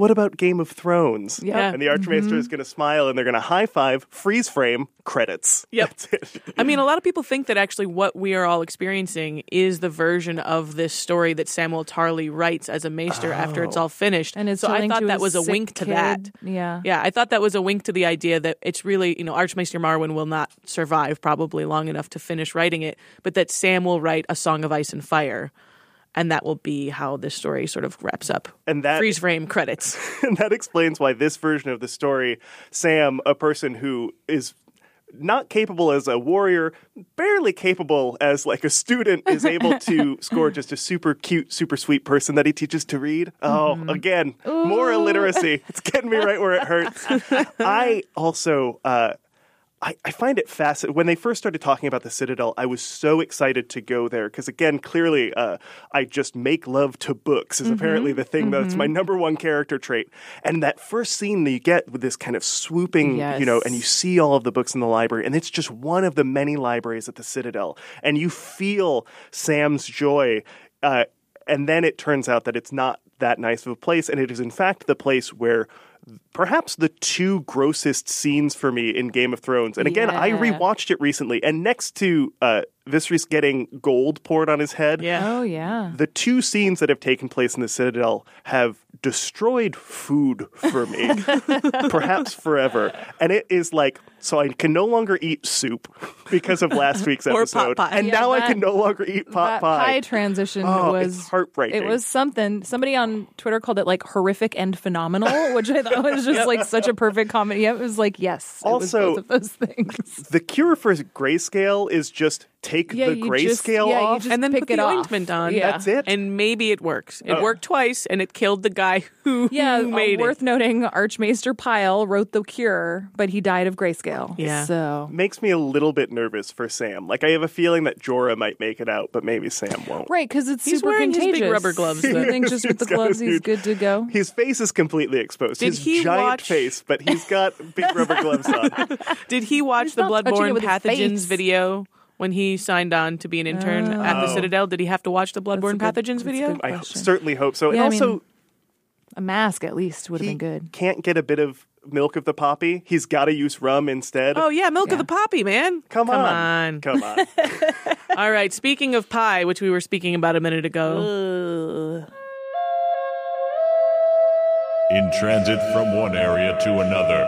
[SPEAKER 4] What about Game of Thrones?
[SPEAKER 3] Yeah.
[SPEAKER 4] And the Archmaester
[SPEAKER 3] Mhm.
[SPEAKER 4] is going to smile and they're going to high five, freeze frame, credits. <laughs>
[SPEAKER 3] Yep.
[SPEAKER 4] That's it.
[SPEAKER 3] I mean, a lot of people think that actually what we are all experiencing is the version of this story that Samuel Tarly writes as a maester after it's all finished.
[SPEAKER 2] And it's
[SPEAKER 3] so I thought that was a
[SPEAKER 2] sick
[SPEAKER 3] wink to that.
[SPEAKER 2] Yeah.
[SPEAKER 3] Yeah, I thought that was a wink to the idea that it's really, you know, Archmaester Marwyn will not survive probably long enough to finish writing it, but that Sam will write a Song of Ice and Fire. And that will be how this story sort of wraps up.
[SPEAKER 4] And that
[SPEAKER 3] freeze frame credits. <laughs>
[SPEAKER 4] and that explains why this version of the story, Sam, a person who is not capable as a warrior, barely capable as like a student, is able to <laughs> score just a super cute, super sweet person that he teaches to read. Oh, again, more illiteracy. It's getting me right where it hurts. <laughs> I also, uh, I, I find it fascinating. When they first started talking about the Citadel, I was so excited to go there because, again, clearly, uh, I just make love to books is
[SPEAKER 2] Mm-hmm.
[SPEAKER 4] apparently the thing that's my number one character trait. And that first scene that you get with this kind of swooping, you know, and you see all of the books in the library, and it's just one of the many libraries at the Citadel, and you feel Sam's joy. Uh, and then it turns out that it's not that nice of a place, and it is in fact the place where perhaps the two grossest scenes for me in Game of Thrones. And again, I
[SPEAKER 2] Yeah.
[SPEAKER 4] rewatched it recently, and next to uh, Viserys getting gold poured on his head,
[SPEAKER 3] Yeah.
[SPEAKER 2] Oh yeah.
[SPEAKER 4] the two scenes that have taken place in the Citadel have destroyed food for me, <laughs> perhaps forever. And it is like, so I can no longer eat soup because of last week's
[SPEAKER 3] Or pot
[SPEAKER 4] episode,
[SPEAKER 3] pie.
[SPEAKER 4] and
[SPEAKER 2] Yeah,
[SPEAKER 4] now I can no longer eat pot
[SPEAKER 2] that pie,
[SPEAKER 4] pie.
[SPEAKER 2] transition
[SPEAKER 4] Oh,
[SPEAKER 2] was
[SPEAKER 4] it's heartbreaking.
[SPEAKER 2] It was something. Somebody on Twitter called it like horrific and phenomenal, <laughs> which I thought was just like such a perfect comedy. Yeah, it was like yes. it was
[SPEAKER 4] Also-
[SPEAKER 2] both of those <laughs> things.
[SPEAKER 4] The cure for grayscale is just take
[SPEAKER 2] Yeah,
[SPEAKER 4] the
[SPEAKER 2] you
[SPEAKER 4] grayscale
[SPEAKER 2] yeah,
[SPEAKER 4] off.
[SPEAKER 2] just
[SPEAKER 3] and then
[SPEAKER 2] pick
[SPEAKER 3] put
[SPEAKER 2] it
[SPEAKER 3] the
[SPEAKER 2] off.
[SPEAKER 3] ointment on.
[SPEAKER 2] Yeah.
[SPEAKER 4] That's it.
[SPEAKER 3] And maybe it works. It
[SPEAKER 4] Oh.
[SPEAKER 3] worked twice, and it killed the guy <laughs> who,
[SPEAKER 2] Yeah,
[SPEAKER 3] who
[SPEAKER 2] uh,
[SPEAKER 3] made
[SPEAKER 2] worth noting. Archmaester Pyle wrote the cure, but he died of grayscale.
[SPEAKER 3] Yeah.
[SPEAKER 2] So
[SPEAKER 4] makes me a little bit nervous for Sam. Like I have a feeling that Jorah might make it out, but maybe Sam won't.
[SPEAKER 2] right, because it's
[SPEAKER 3] He's
[SPEAKER 2] super
[SPEAKER 3] wearing his big rubber gloves,
[SPEAKER 2] You <laughs>
[SPEAKER 3] though.
[SPEAKER 2] think just with the gloves he's
[SPEAKER 4] huge-
[SPEAKER 2] good to go?
[SPEAKER 4] His face is completely exposed.
[SPEAKER 3] Did
[SPEAKER 4] his
[SPEAKER 3] he
[SPEAKER 4] giant
[SPEAKER 3] watch-
[SPEAKER 4] face, but he's got big <laughs> rubber gloves on.
[SPEAKER 3] Did he watch
[SPEAKER 2] He's
[SPEAKER 3] the
[SPEAKER 2] not touching it
[SPEAKER 3] Bloodborne pathogens video when he signed on to be an intern at the
[SPEAKER 4] Oh.
[SPEAKER 3] Citadel? Did he have to watch the Bloodborne
[SPEAKER 2] good-
[SPEAKER 3] pathogens video?
[SPEAKER 4] I
[SPEAKER 2] question.
[SPEAKER 4] certainly hope so.
[SPEAKER 2] Yeah,
[SPEAKER 4] and also,
[SPEAKER 2] mean, A mask at least would have been good.
[SPEAKER 4] can't get a bit of milk of the poppy. He's got to use rum instead.
[SPEAKER 3] Oh yeah, milk
[SPEAKER 2] Yeah.
[SPEAKER 3] of the poppy, man.
[SPEAKER 4] come,
[SPEAKER 3] Come
[SPEAKER 4] on.
[SPEAKER 3] on.
[SPEAKER 4] Come on. <laughs> <laughs>
[SPEAKER 3] All right. Speaking of pie, which we were speaking about a minute ago.
[SPEAKER 11] In transit from one area to another.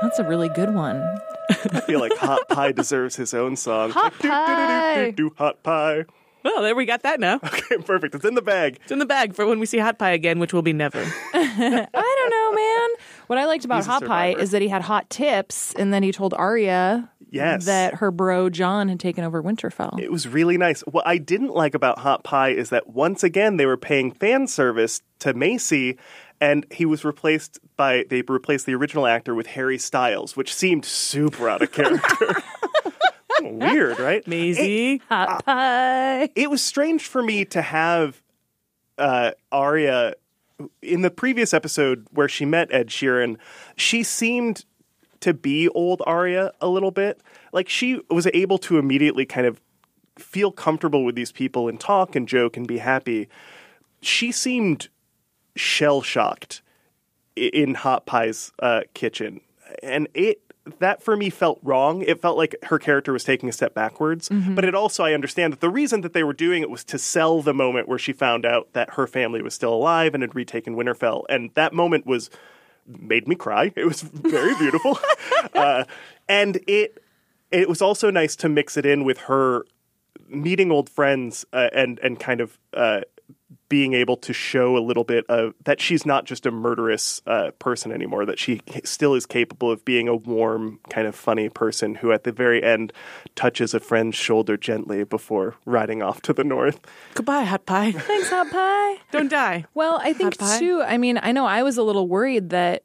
[SPEAKER 2] That's a really good one.
[SPEAKER 4] I feel like Hot Pie deserves his own song.
[SPEAKER 2] Hot pie.
[SPEAKER 4] Do hot pie.
[SPEAKER 3] Well, there we got that now.
[SPEAKER 4] Okay, perfect. It's in the bag.
[SPEAKER 3] It's in the bag for when we see hot pie again, which will be never. <laughs> <laughs>
[SPEAKER 2] I don't know, man. What I liked about
[SPEAKER 4] He's a
[SPEAKER 2] Hot Pie
[SPEAKER 4] survivor.
[SPEAKER 2] is that he had hot tips, and then he told Arya
[SPEAKER 4] Yes.
[SPEAKER 2] that her bro Jon had taken over Winterfell.
[SPEAKER 4] It was really nice. What I didn't like about Hot Pie is that once again they were paying fan service to Maisie, and he was replaced by they replaced the original actor with Harry Styles, which seemed super out of character. <laughs> Weird, right?
[SPEAKER 3] Maisie.
[SPEAKER 2] Hot Pie.
[SPEAKER 4] It was strange for me to have uh, Arya in the previous episode where she met Ed Sheeran. She seemed to be old Arya a little bit. Like she was able to immediately kind of feel comfortable with these people and talk and joke and be happy. She seemed shell shocked in Hot Pie's uh, kitchen, and it that for me felt wrong. It felt like her character was taking a step backwards. But it also I understand that the reason that they were doing it was to sell the moment where she found out that her family was still alive and had retaken Winterfell, and that moment was made me cry. It was very beautiful, <laughs> uh, and it it was also nice to mix it in with her meeting old friends uh, and and kind of uh, being able to show a little bit of that she's not just a murderous uh, person anymore. That she still is capable of being a warm, kind of funny person who, at the very end, touches a friend's shoulder gently before riding off to the north.
[SPEAKER 3] Goodbye, hot pie.
[SPEAKER 2] Thanks, Hot Pie. <laughs>
[SPEAKER 3] Don't die.
[SPEAKER 2] Well, I think too. I mean, I know I was a little worried that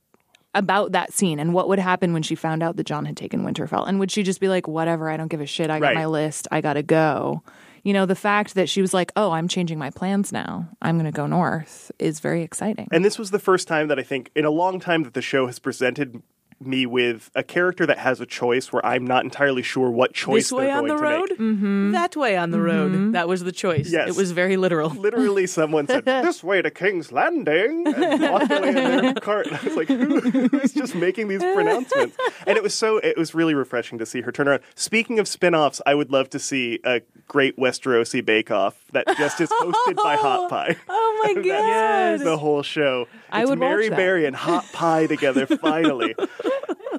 [SPEAKER 2] about that scene and what would happen when she found out that Jon had taken Winterfell, and would she just be like, "Whatever, I don't give a shit. I got
[SPEAKER 4] Right.
[SPEAKER 2] my list. I gotta go." You know, the fact that she was like, "Oh, I'm changing my plans now. I'm going to go north," is very exciting.
[SPEAKER 4] And this was the first time that I think in a long time that the show has presented me with a character that has a choice where I'm not entirely sure what choice
[SPEAKER 3] This way
[SPEAKER 4] they're
[SPEAKER 3] on the
[SPEAKER 4] going to
[SPEAKER 3] road.
[SPEAKER 2] Mm-hmm.
[SPEAKER 3] that way on the road. That was the choice.
[SPEAKER 4] Yes.
[SPEAKER 3] It was very literal. <laughs>
[SPEAKER 4] Literally, someone said, "This way to King's Landing," and walked away in their <laughs> cart. And I was like, "Who, "Who's just making these pronouncements?" And it was so. It was really refreshing to see her turn around. Speaking of spin-offs, I would love to see a Great Westerosi Bake Off that just is hosted by Hot <laughs> Pie.
[SPEAKER 2] oh my god!
[SPEAKER 4] That's the whole show.
[SPEAKER 2] I
[SPEAKER 4] It's
[SPEAKER 2] would watch
[SPEAKER 4] Mary
[SPEAKER 2] that.
[SPEAKER 4] Berry and Hot Pie together finally.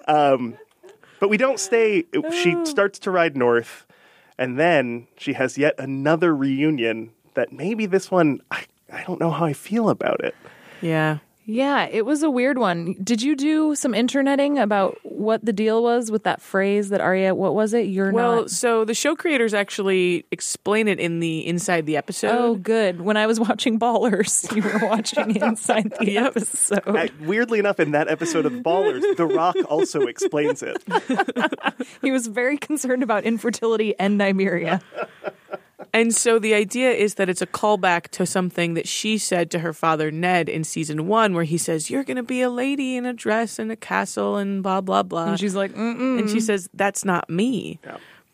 [SPEAKER 4] Um, but we don't stay. She starts to ride north, and then she has yet another reunion. That maybe this one, I, I don't know how I feel about it.
[SPEAKER 3] Yeah.
[SPEAKER 2] Yeah, it was a weird one. Did you do some interneting about what the deal was with that phrase that Arya? What was it? You're
[SPEAKER 3] well,
[SPEAKER 2] not.
[SPEAKER 3] so the show creators actually explain it in the inside the episode.
[SPEAKER 2] Oh, good. When I was watching Ballers, you were watching <laughs> inside the episode.
[SPEAKER 4] Uh, weirdly enough, in that episode of Ballers, The Rock also explains it. <laughs>
[SPEAKER 2] he was very concerned about infertility and Nymeria. <laughs>
[SPEAKER 3] And so the idea is that it's a callback to something that she said to her father Ned in season one, where he says, "You're going to be a lady in a dress and a castle," and blah blah blah.
[SPEAKER 2] And she's like, Mm-mm.
[SPEAKER 3] and she says, "That's not me."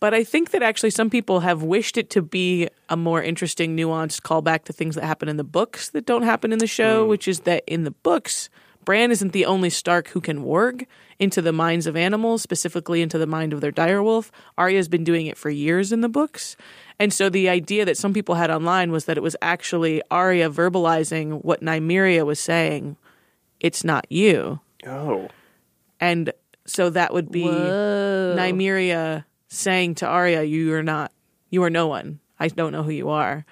[SPEAKER 3] But I think that actually some people have wished it to be a more interesting, nuanced callback to things that happen in the books that don't happen in the show, mm. which is that in the books, Bran isn't the only Stark who can warg into the minds of animals, specifically into the mind of their direwolf. Arya's been doing it for years in the books. And so the idea that some people had online was that it was actually Arya verbalizing what Nymeria was saying. It's not you.
[SPEAKER 4] Oh.
[SPEAKER 3] And so that would be
[SPEAKER 2] Whoa.
[SPEAKER 3] Nymeria saying to Arya, "You are not. You are no one. I don't know who you are."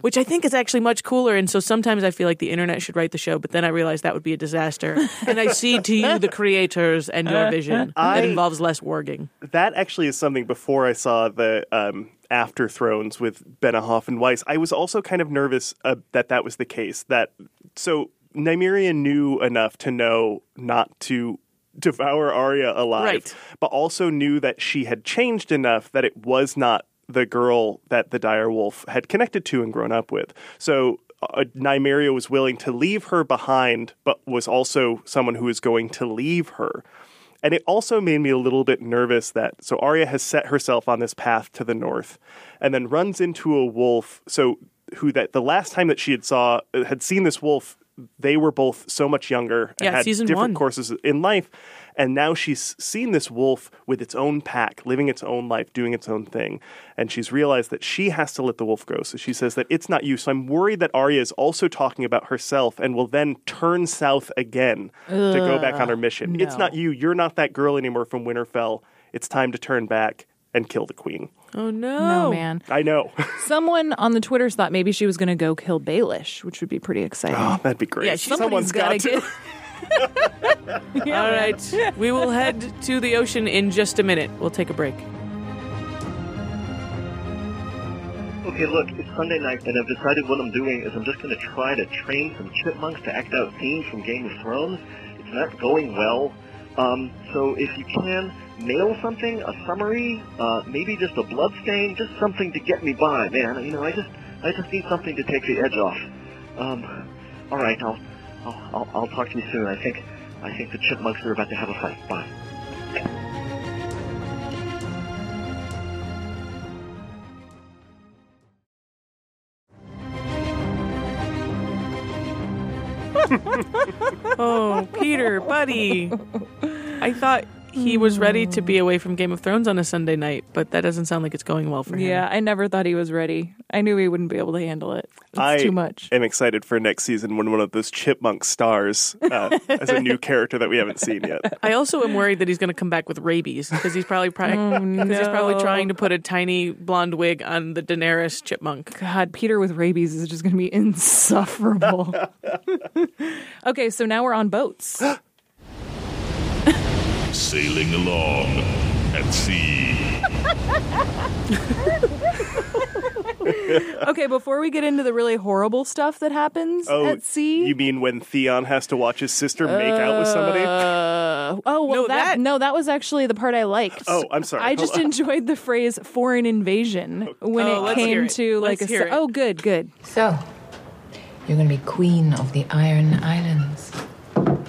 [SPEAKER 3] Which I think is actually much cooler. And so sometimes I feel like the internet should write the show, but then I realize that would be a disaster. <laughs> and I cede to you, the creators, and your vision <laughs>
[SPEAKER 4] I-
[SPEAKER 3] that involves less warging.
[SPEAKER 4] That actually is something before I saw the um, After Thrones with Benioff and Weiss. I was also kind of nervous uh, that that was the case. That so Nymeria knew enough to know not to devour Arya alive,
[SPEAKER 3] Right.
[SPEAKER 4] but also knew that she had changed enough that it was not the girl that the dire wolf had connected to and grown up with. So uh, Nymeria was willing to leave her behind, but was also someone who was going to leave her. And it also made me a little bit nervous that so Arya has set herself on this path to the north and then runs into a wolf so who that the last time that she had saw had seen this wolf they were both so much younger and
[SPEAKER 3] Yeah,
[SPEAKER 4] had different
[SPEAKER 3] one.
[SPEAKER 4] courses in life and now she's seen this wolf with its own pack living its own life doing its own thing. And she's realized that she has to let the wolf go. So she says that it's not you. So i'm worried that arya is also talking about herself and will then turn south again to go back on her mission. It's not you. You're not that girl anymore from winterfell. It's time to turn back and kill the queen.
[SPEAKER 3] Oh, no.
[SPEAKER 2] No, man.
[SPEAKER 4] i know. <laughs>
[SPEAKER 2] Someone on the Twitters thought maybe she was going to go kill Baelish, which would be pretty exciting.
[SPEAKER 4] oh that'd be great.
[SPEAKER 3] Yeah,
[SPEAKER 4] someone's got
[SPEAKER 2] gotta
[SPEAKER 4] to.
[SPEAKER 2] get- <laughs> <laughs>
[SPEAKER 3] All right. we will head to the ocean in just a minute. We'll take a break.
[SPEAKER 5] Okay, look, it's Sunday night, and I've decided what I'm doing is I'm just going to try to train some chipmunks to act out scenes from Game of Thrones. It's not going well. Um, so if you can, mail something, a summary, uh, maybe just a blood stain, just something to get me by, man. You know, I just, I just need something to take the edge off. Um, all right, I'll, I'll, I'll, I'll talk to you soon. I think, I think the chipmunks are about to have a fight. Bye. <laughs>
[SPEAKER 3] Oh, Peter, buddy. I thought he was ready to be away from Game of Thrones on a Sunday night, but that doesn't sound like it's going well for him.
[SPEAKER 2] Yeah, I never thought he was ready. I knew he wouldn't be able to handle it. It's
[SPEAKER 4] I
[SPEAKER 2] too much.
[SPEAKER 4] I am excited for next season when one of those chipmunk stars uh, as a new <laughs> character that we haven't seen yet.
[SPEAKER 3] I also am worried that he's going to come back with rabies because he's probably <laughs> trying. Because he's probably trying to put a tiny blonde wig on the Daenerys chipmunk.
[SPEAKER 2] God, Peter with rabies is just going to be insufferable. <laughs> okay, so now we're on boats. <gasps>
[SPEAKER 11] Sailing along at sea. <laughs>
[SPEAKER 2] okay, before we get into the really horrible stuff that happens
[SPEAKER 4] Oh,
[SPEAKER 2] at sea.
[SPEAKER 4] you mean when Theon has to watch his sister make out with somebody?
[SPEAKER 2] Uh, oh well,
[SPEAKER 3] No,
[SPEAKER 2] that,
[SPEAKER 3] that-
[SPEAKER 2] no, that was actually the part I liked.
[SPEAKER 4] Oh, I'm sorry.
[SPEAKER 2] I just
[SPEAKER 4] on.
[SPEAKER 2] enjoyed the phrase "foreign invasion" when
[SPEAKER 3] Oh,
[SPEAKER 2] it
[SPEAKER 3] let's hear
[SPEAKER 2] came
[SPEAKER 3] it.
[SPEAKER 2] to like
[SPEAKER 3] Let's
[SPEAKER 2] a.
[SPEAKER 3] hear
[SPEAKER 2] se-
[SPEAKER 3] it.
[SPEAKER 2] Oh, good, good.
[SPEAKER 12] So, you're gonna be queen of the Iron Islands.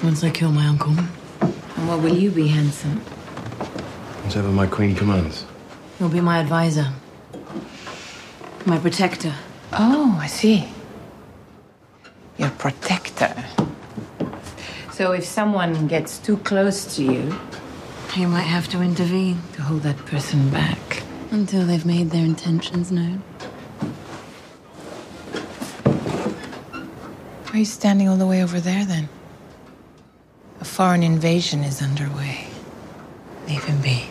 [SPEAKER 13] Once I kill my uncle.
[SPEAKER 12] And what will you be, handsome?
[SPEAKER 10] Whatever my queen commands.
[SPEAKER 13] You'll be my advisor. My protector.
[SPEAKER 12] Oh, I see. Your protector. So if someone gets too close to you,
[SPEAKER 13] You might have to intervene
[SPEAKER 12] to hold that person back.
[SPEAKER 13] until they've made their intentions known.
[SPEAKER 12] Why are you standing all the way over there then? A foreign invasion is underway. Leave him be.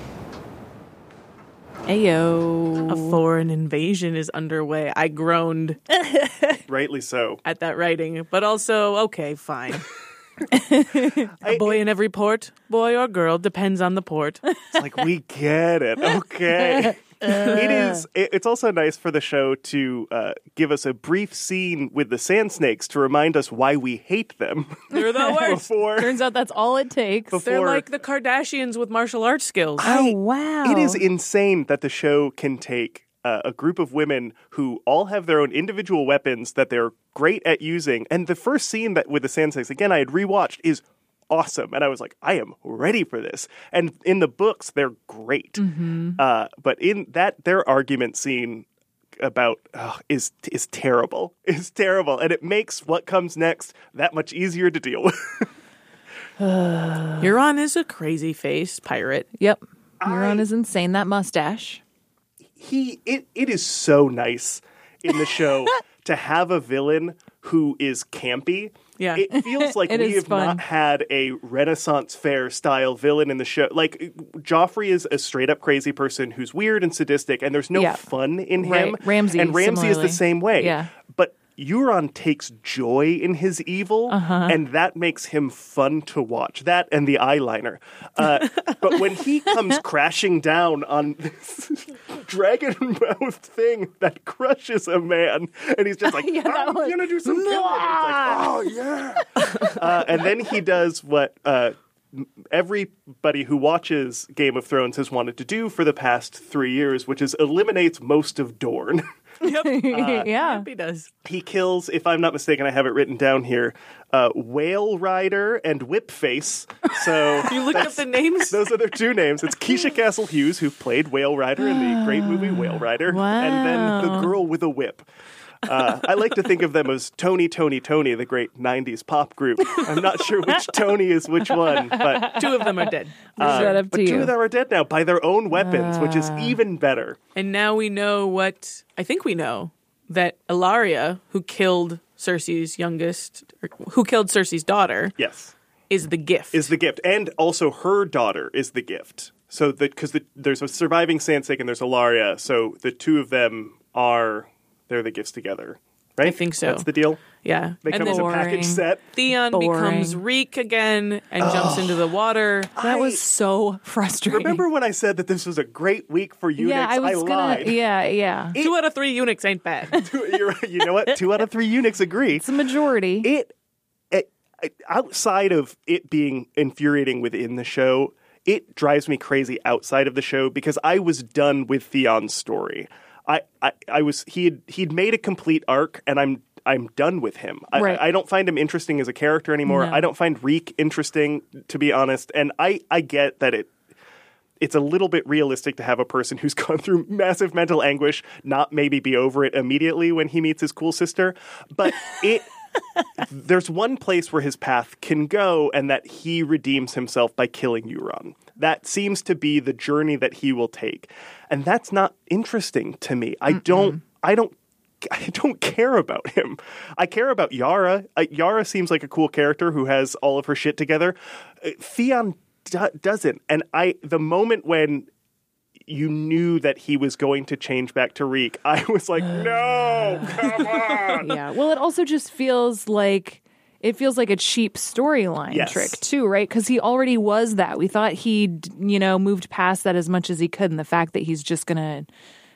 [SPEAKER 2] Ayo.
[SPEAKER 3] A foreign invasion is underway. I groaned <laughs>
[SPEAKER 4] Rightly so.
[SPEAKER 3] at that writing, but also okay, fine. <laughs> A boy in every port, boy or girl, depends on the port.
[SPEAKER 4] It's like we get it. Okay. <laughs> it is. it- It's also nice for the show to uh, give us a brief scene with the sand snakes to remind us why we hate them.
[SPEAKER 3] They're the <laughs> worst.
[SPEAKER 4] Before
[SPEAKER 2] Turns out that's all it takes.
[SPEAKER 3] They're like the Kardashians with martial arts skills.
[SPEAKER 2] oh wow!
[SPEAKER 4] It is insane that the show can take uh, a group of women who all have their own individual weapons that they're great at using. And the first scene that with the sand snakes, again, I had rewatched, is awesome. And I was like, I am ready for this. And in the books, they're great.
[SPEAKER 2] Mm-hmm.
[SPEAKER 4] Uh, but in that, their argument scene about is is terrible. <laughs> Is terrible, and it makes what comes next that much easier to deal with. <laughs> <sighs>
[SPEAKER 3] Euron is a crazy face pirate.
[SPEAKER 2] Yep. Euron is insane. That mustache.
[SPEAKER 4] he it, it is so nice in the show <laughs> to have a villain who is campy.
[SPEAKER 3] Yeah.
[SPEAKER 4] It feels <laughs> like
[SPEAKER 2] It
[SPEAKER 4] we have
[SPEAKER 2] fun.
[SPEAKER 4] not had a Renaissance fair style villain in the show. Like Joffrey is a straight up crazy person who's weird and sadistic, and there's no
[SPEAKER 2] Yeah.
[SPEAKER 4] fun in him.
[SPEAKER 2] Right. Ramsay,
[SPEAKER 4] and Ramsay is the same way.
[SPEAKER 2] Yeah.
[SPEAKER 4] Euron takes joy in his evil,
[SPEAKER 2] Uh-huh.
[SPEAKER 4] and that makes him fun to watch. That and the eyeliner. Uh, <laughs> but when he comes crashing down on this <laughs> dragon mouthed thing that crushes a man, and he's just <laughs> like,
[SPEAKER 2] Yeah,
[SPEAKER 4] I'm
[SPEAKER 2] was-
[SPEAKER 4] gonna do some killing. Like, oh yeah. uh, and then he does what. Uh, Everybody who watches Game of Thrones has wanted to do for the past three years, which is eliminates most of Dorne. <laughs> <laughs>
[SPEAKER 2] yeah.
[SPEAKER 3] He does.
[SPEAKER 4] he kills, if I'm not mistaken, I have it written down here, uh, Whale Rider and Whipface. So <laughs>
[SPEAKER 3] You looked up the names?
[SPEAKER 4] those are their two names. It's Keisha Castle Hughes, who played Whale Rider in the great movie Whale Rider, and then the girl with a whip. Uh, I like to think of them as Tony, Tony, Tony, the great '90s pop group. I'm not sure which Tony is which one, but <laughs>
[SPEAKER 3] Two of them are dead. <laughs>
[SPEAKER 4] uh,
[SPEAKER 2] Shut up
[SPEAKER 4] but
[SPEAKER 2] to
[SPEAKER 4] two of them are dead now by their own weapons, which is even better.
[SPEAKER 3] And now we know what I think we know that Ellaria, who killed Cersei's youngest, or who killed Cersei's daughter,
[SPEAKER 4] Yes.
[SPEAKER 3] is the gift.
[SPEAKER 4] is the gift, and also her daughter is the gift. So that because the, there's a surviving Sand Snake and there's Ellaria, so the two of them are they're the gifts together, right?
[SPEAKER 3] I think so.
[SPEAKER 4] That's the deal.
[SPEAKER 3] yeah.
[SPEAKER 4] They
[SPEAKER 3] and
[SPEAKER 4] come as a package set.
[SPEAKER 3] Theon
[SPEAKER 2] Boring.
[SPEAKER 3] becomes Reek again and jumps into the water.
[SPEAKER 2] That was so frustrating.
[SPEAKER 4] Remember when I said that this was a great week for eunuchs?
[SPEAKER 2] Yeah, I was gonna.
[SPEAKER 4] lied.
[SPEAKER 2] Yeah, yeah.
[SPEAKER 3] Two out of three eunuchs ain't bad. <laughs>
[SPEAKER 4] You're right. You know what? Two out of three eunuchs agree.
[SPEAKER 2] It's a majority.
[SPEAKER 4] it, it, outside of it being infuriating within the show, it drives me crazy outside of the show because I was done with Theon's story. I, I, I was he had he'd made a complete arc and I'm I'm done with him. I,
[SPEAKER 2] Right.
[SPEAKER 4] I don't find him interesting as a character anymore.
[SPEAKER 2] No.
[SPEAKER 4] I don't find Reek interesting to be honest. And I, I get that it it's a little bit realistic to have a person <laughs> who's gone through massive mental anguish not maybe be over it immediately when he meets his cool sister. But <laughs> it there's one place where his path can go, and that he redeems himself by killing Euron. That seems to be the journey that he will take, and that's not interesting to me. I don't. I don't. <laughs> I don't care about him. I care about Yara. Uh, Yara seems like a cool character who has all of her shit together. Uh, Theon do- doesn't, and I. The moment when you knew that he was going to change back to Reek, <laughs> I was like, <sighs> no, come on.
[SPEAKER 2] yeah. Well, it also just feels like it feels like a cheap storyline
[SPEAKER 4] Yes.
[SPEAKER 2] trick too, right? Because he already was that. We thought he'd you know moved past that as much as he could, and the fact that he's just gonna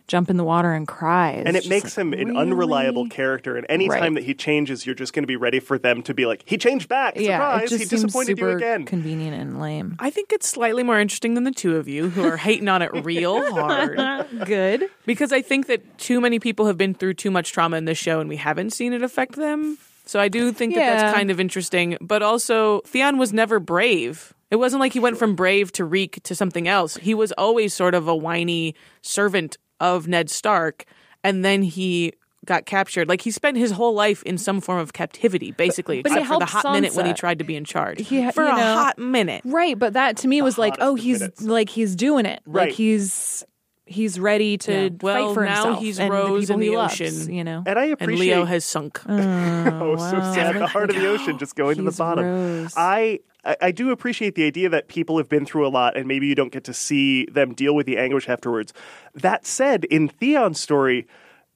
[SPEAKER 2] jump in the water and cry, is
[SPEAKER 4] and it makes
[SPEAKER 2] like,
[SPEAKER 4] him an unreliable character. And any time
[SPEAKER 2] Right.
[SPEAKER 4] that he changes, you're just going to be ready for them to be like, he changed back.
[SPEAKER 2] Yeah,
[SPEAKER 4] Surprise!
[SPEAKER 2] it just
[SPEAKER 4] he
[SPEAKER 2] seems
[SPEAKER 4] disappointed
[SPEAKER 2] super
[SPEAKER 4] you again.
[SPEAKER 2] convenient and lame.
[SPEAKER 3] I think it's slightly more interesting than the two of you who are hating on it real <laughs> hard.
[SPEAKER 2] Good.
[SPEAKER 3] Because I think that too many people have been through too much trauma in this show and we haven't seen it affect them. So I do think that that's kind of interesting. But also, Theon was never brave. It wasn't like he went from brave to Reek to something else. He was always sort of a whiny servant of Ned Stark. And then he got captured. Like he spent his whole life in some form of captivity, basically,
[SPEAKER 2] But he
[SPEAKER 3] except for the
[SPEAKER 2] helped
[SPEAKER 3] hot minute when he tried to be in charge.
[SPEAKER 2] He
[SPEAKER 3] for a
[SPEAKER 2] know-
[SPEAKER 3] hot minute.
[SPEAKER 2] Right, but that to me was like, oh, he's
[SPEAKER 4] minutes.
[SPEAKER 2] like he's doing it.
[SPEAKER 4] Right.
[SPEAKER 2] Like he's he's ready to
[SPEAKER 3] Yeah. Well,
[SPEAKER 2] fight for
[SPEAKER 3] now
[SPEAKER 2] himself.
[SPEAKER 3] he's
[SPEAKER 2] and
[SPEAKER 3] Rose
[SPEAKER 2] the people
[SPEAKER 3] in
[SPEAKER 2] he
[SPEAKER 3] the
[SPEAKER 2] loves,
[SPEAKER 3] ocean.
[SPEAKER 2] you know.
[SPEAKER 4] and I
[SPEAKER 3] And
[SPEAKER 4] appreciate.
[SPEAKER 3] Leo has sunk. <laughs>
[SPEAKER 4] Oh, <laughs> oh, so
[SPEAKER 2] wow.
[SPEAKER 4] sad. The heart of the ocean just going to the bottom.
[SPEAKER 2] Rose.
[SPEAKER 4] I. I I do appreciate the idea that people have been through a lot and maybe you don't get to see them deal with the anguish afterwards. That said, in Theon's story,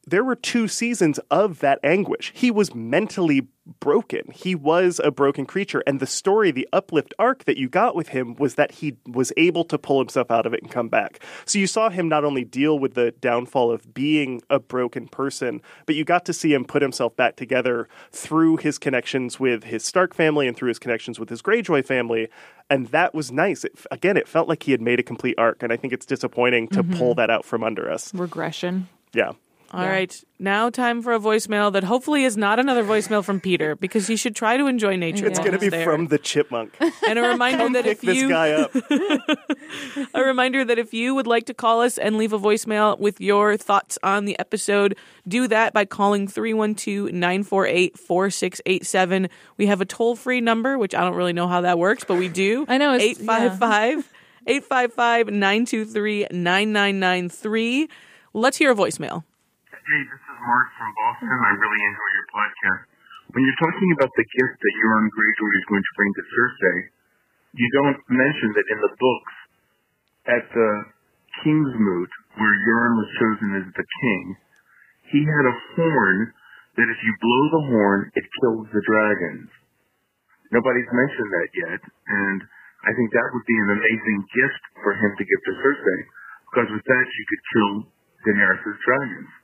[SPEAKER 4] there were two seasons of that anguish. He was mentally broken. He was a broken creature. And the story, the uplift arc that you got with him was that he was able to pull himself out of it and come back. So you saw him not only deal with the downfall of being a broken person, but you got to see him put himself back together through his connections with his Stark family and through his connections with his Greyjoy family. And that was nice. It, again, it felt like he had made a complete arc. And I think it's disappointing to
[SPEAKER 2] Mhm.
[SPEAKER 4] pull that out from under us.
[SPEAKER 2] Regression.
[SPEAKER 4] Yeah.
[SPEAKER 3] All right, now time for a voicemail that hopefully is not another voicemail from Peter because he should try to enjoy nature.
[SPEAKER 4] It's going to be
[SPEAKER 3] there.
[SPEAKER 4] from the chipmunk.
[SPEAKER 3] And a reminder that
[SPEAKER 4] pick
[SPEAKER 3] if
[SPEAKER 4] this
[SPEAKER 3] you
[SPEAKER 4] guy up. <laughs>
[SPEAKER 3] a reminder that if you would like to call us and leave a voicemail with your thoughts on the episode, do that by calling 312-948-4687. We have a toll-free number, which I don't really know how that works, but we do. <laughs>
[SPEAKER 2] I know, it's-
[SPEAKER 3] 855 855-923-9993. Let's hear a voicemail.
[SPEAKER 14] Hey, this is Mark from Boston. I really enjoy your podcast. When you're talking about the gift that Euron Greyjoy is going to bring to Cersei, you don't mention that in the books, at the King's Moot, where Euron was chosen as the king, he had a horn that if you blow the horn, it kills the dragons. Nobody's mentioned that yet, and I think that would be an amazing gift for him to give to Cersei, because with that she could kill Daenerys' dragons.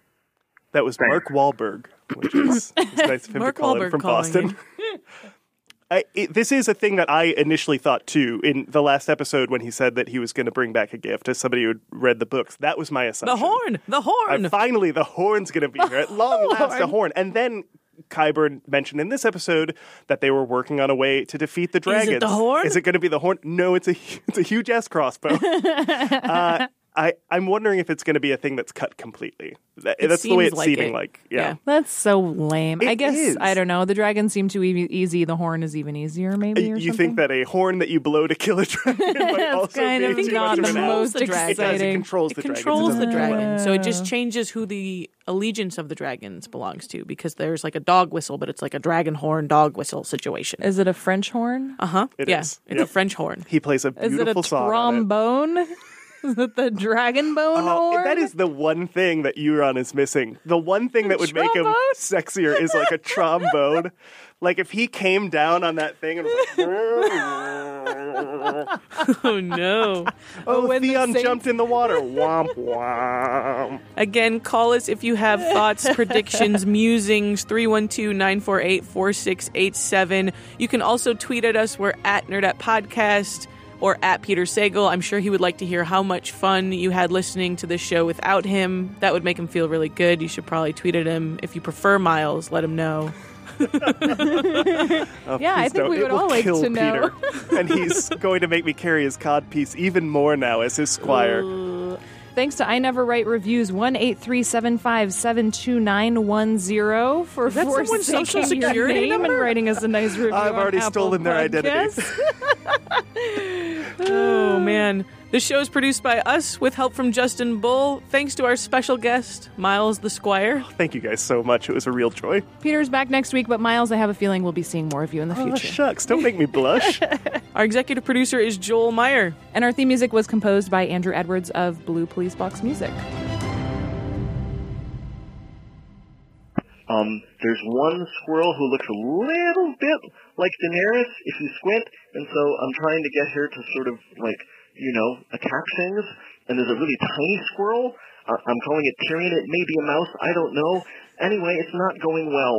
[SPEAKER 4] That was Mark Wahlberg, which is it's <laughs> nice of him
[SPEAKER 3] Mark
[SPEAKER 4] to call
[SPEAKER 3] Wahlberg
[SPEAKER 4] in from Boston. <laughs> <laughs> I, it, this is a thing that I initially thought too in the last episode when he said that he was going to bring back a gift as somebody who had read the books. That was my assumption.
[SPEAKER 3] The horn! The horn!
[SPEAKER 4] I, finally, the horn's going to be here. At long last, The horn. And then Qyburn mentioned in this episode that they were working on a way to defeat the
[SPEAKER 3] Is
[SPEAKER 4] dragons.
[SPEAKER 3] it the horn?
[SPEAKER 4] Is it going to be the horn? No, it's a it's a huge ass crossbow. uh, I I'm wondering if it's going to be a thing that's cut completely. That-
[SPEAKER 2] It
[SPEAKER 4] that's the way it's
[SPEAKER 2] like
[SPEAKER 4] seeming
[SPEAKER 2] it.
[SPEAKER 4] like. Yeah.
[SPEAKER 2] That's so lame. I guess
[SPEAKER 4] is.
[SPEAKER 2] I don't know. The dragons seem too e- easy. The horn is even easier, maybe. Or
[SPEAKER 4] You
[SPEAKER 2] something.
[SPEAKER 4] think that a horn that you blow to kill a dragon <laughs> might also
[SPEAKER 2] kind
[SPEAKER 4] be
[SPEAKER 2] of
[SPEAKER 4] too
[SPEAKER 2] not
[SPEAKER 4] much of
[SPEAKER 2] the
[SPEAKER 4] an
[SPEAKER 2] most
[SPEAKER 4] ass? It does, It
[SPEAKER 2] exciting.
[SPEAKER 4] controls
[SPEAKER 3] It
[SPEAKER 4] the dragons.
[SPEAKER 3] controls the
[SPEAKER 4] doesn't-
[SPEAKER 3] dragon, so it just
[SPEAKER 2] Uh.
[SPEAKER 3] changes who the allegiance of the dragons belongs to because there's like a dog whistle, but it's like a dragon horn dog whistle situation.
[SPEAKER 2] Is it a French horn?
[SPEAKER 3] Uh huh.
[SPEAKER 4] Yes,
[SPEAKER 3] yeah,
[SPEAKER 4] is.
[SPEAKER 3] it's a French horn.
[SPEAKER 4] He plays a
[SPEAKER 2] Is it a
[SPEAKER 4] beautiful song. on it.
[SPEAKER 2] trombone? Is it the dragon bone
[SPEAKER 4] Oh,
[SPEAKER 2] horn?
[SPEAKER 4] that is the one thing that Euron is missing. The one thing that would make him <laughs> sexier is like a trombone. like if he came down on that thing and was like, <laughs>
[SPEAKER 3] oh no! <laughs>
[SPEAKER 4] oh, when Theon jumped in the water. Womp womp.
[SPEAKER 3] Again, call us if you have thoughts, predictions, musings, 312 948 4687. You can also tweet at us. We're at Nerdette Podcast or at Peter Sagal. I'm sure he would like to hear how much fun you had listening to this show without him. That would make him feel really good. You should probably tweet at him. If you prefer Miles, let him know.
[SPEAKER 4] Oh, <laughs>
[SPEAKER 2] Yeah, I think
[SPEAKER 4] don't.
[SPEAKER 2] we
[SPEAKER 4] It
[SPEAKER 2] would
[SPEAKER 4] will
[SPEAKER 2] all like
[SPEAKER 4] kill
[SPEAKER 2] to know.
[SPEAKER 4] Peter. <laughs> and he's going to make me carry his codpiece even more now as his squire.
[SPEAKER 2] Thanks to I Never Write Reviews, one eight three seven five seven two nine one zero for
[SPEAKER 3] Is that someone's
[SPEAKER 2] forsaking
[SPEAKER 3] social
[SPEAKER 2] your
[SPEAKER 3] security
[SPEAKER 2] name
[SPEAKER 3] number?
[SPEAKER 2] and writing us a nice <laughs> review.
[SPEAKER 4] I've already
[SPEAKER 2] Apple
[SPEAKER 4] stolen their identity. <laughs>
[SPEAKER 3] Oh, man. This show is produced by us with help from Justin Bull. Thanks to our special guest, Miles the Squire.
[SPEAKER 4] Thank you guys so much. It was a real joy.
[SPEAKER 2] Peter's back next week, but Miles, I have a feeling we'll be seeing more of you in the
[SPEAKER 4] Oh,
[SPEAKER 2] future.
[SPEAKER 4] shucks. Don't make me blush. <laughs>
[SPEAKER 3] Our executive producer is Joel Meyer.
[SPEAKER 2] And our theme music was composed by Andrew Edwards of Blue Police Box Music.
[SPEAKER 5] Um, there's one squirrel who looks a little bit like Daenerys if you squint, and so I'm trying to get her to sort of like, you know, attack things. And there's a really tiny squirrel. I'm calling it Tyrion. It may be a mouse. I don't know. Anyway, it's not going well.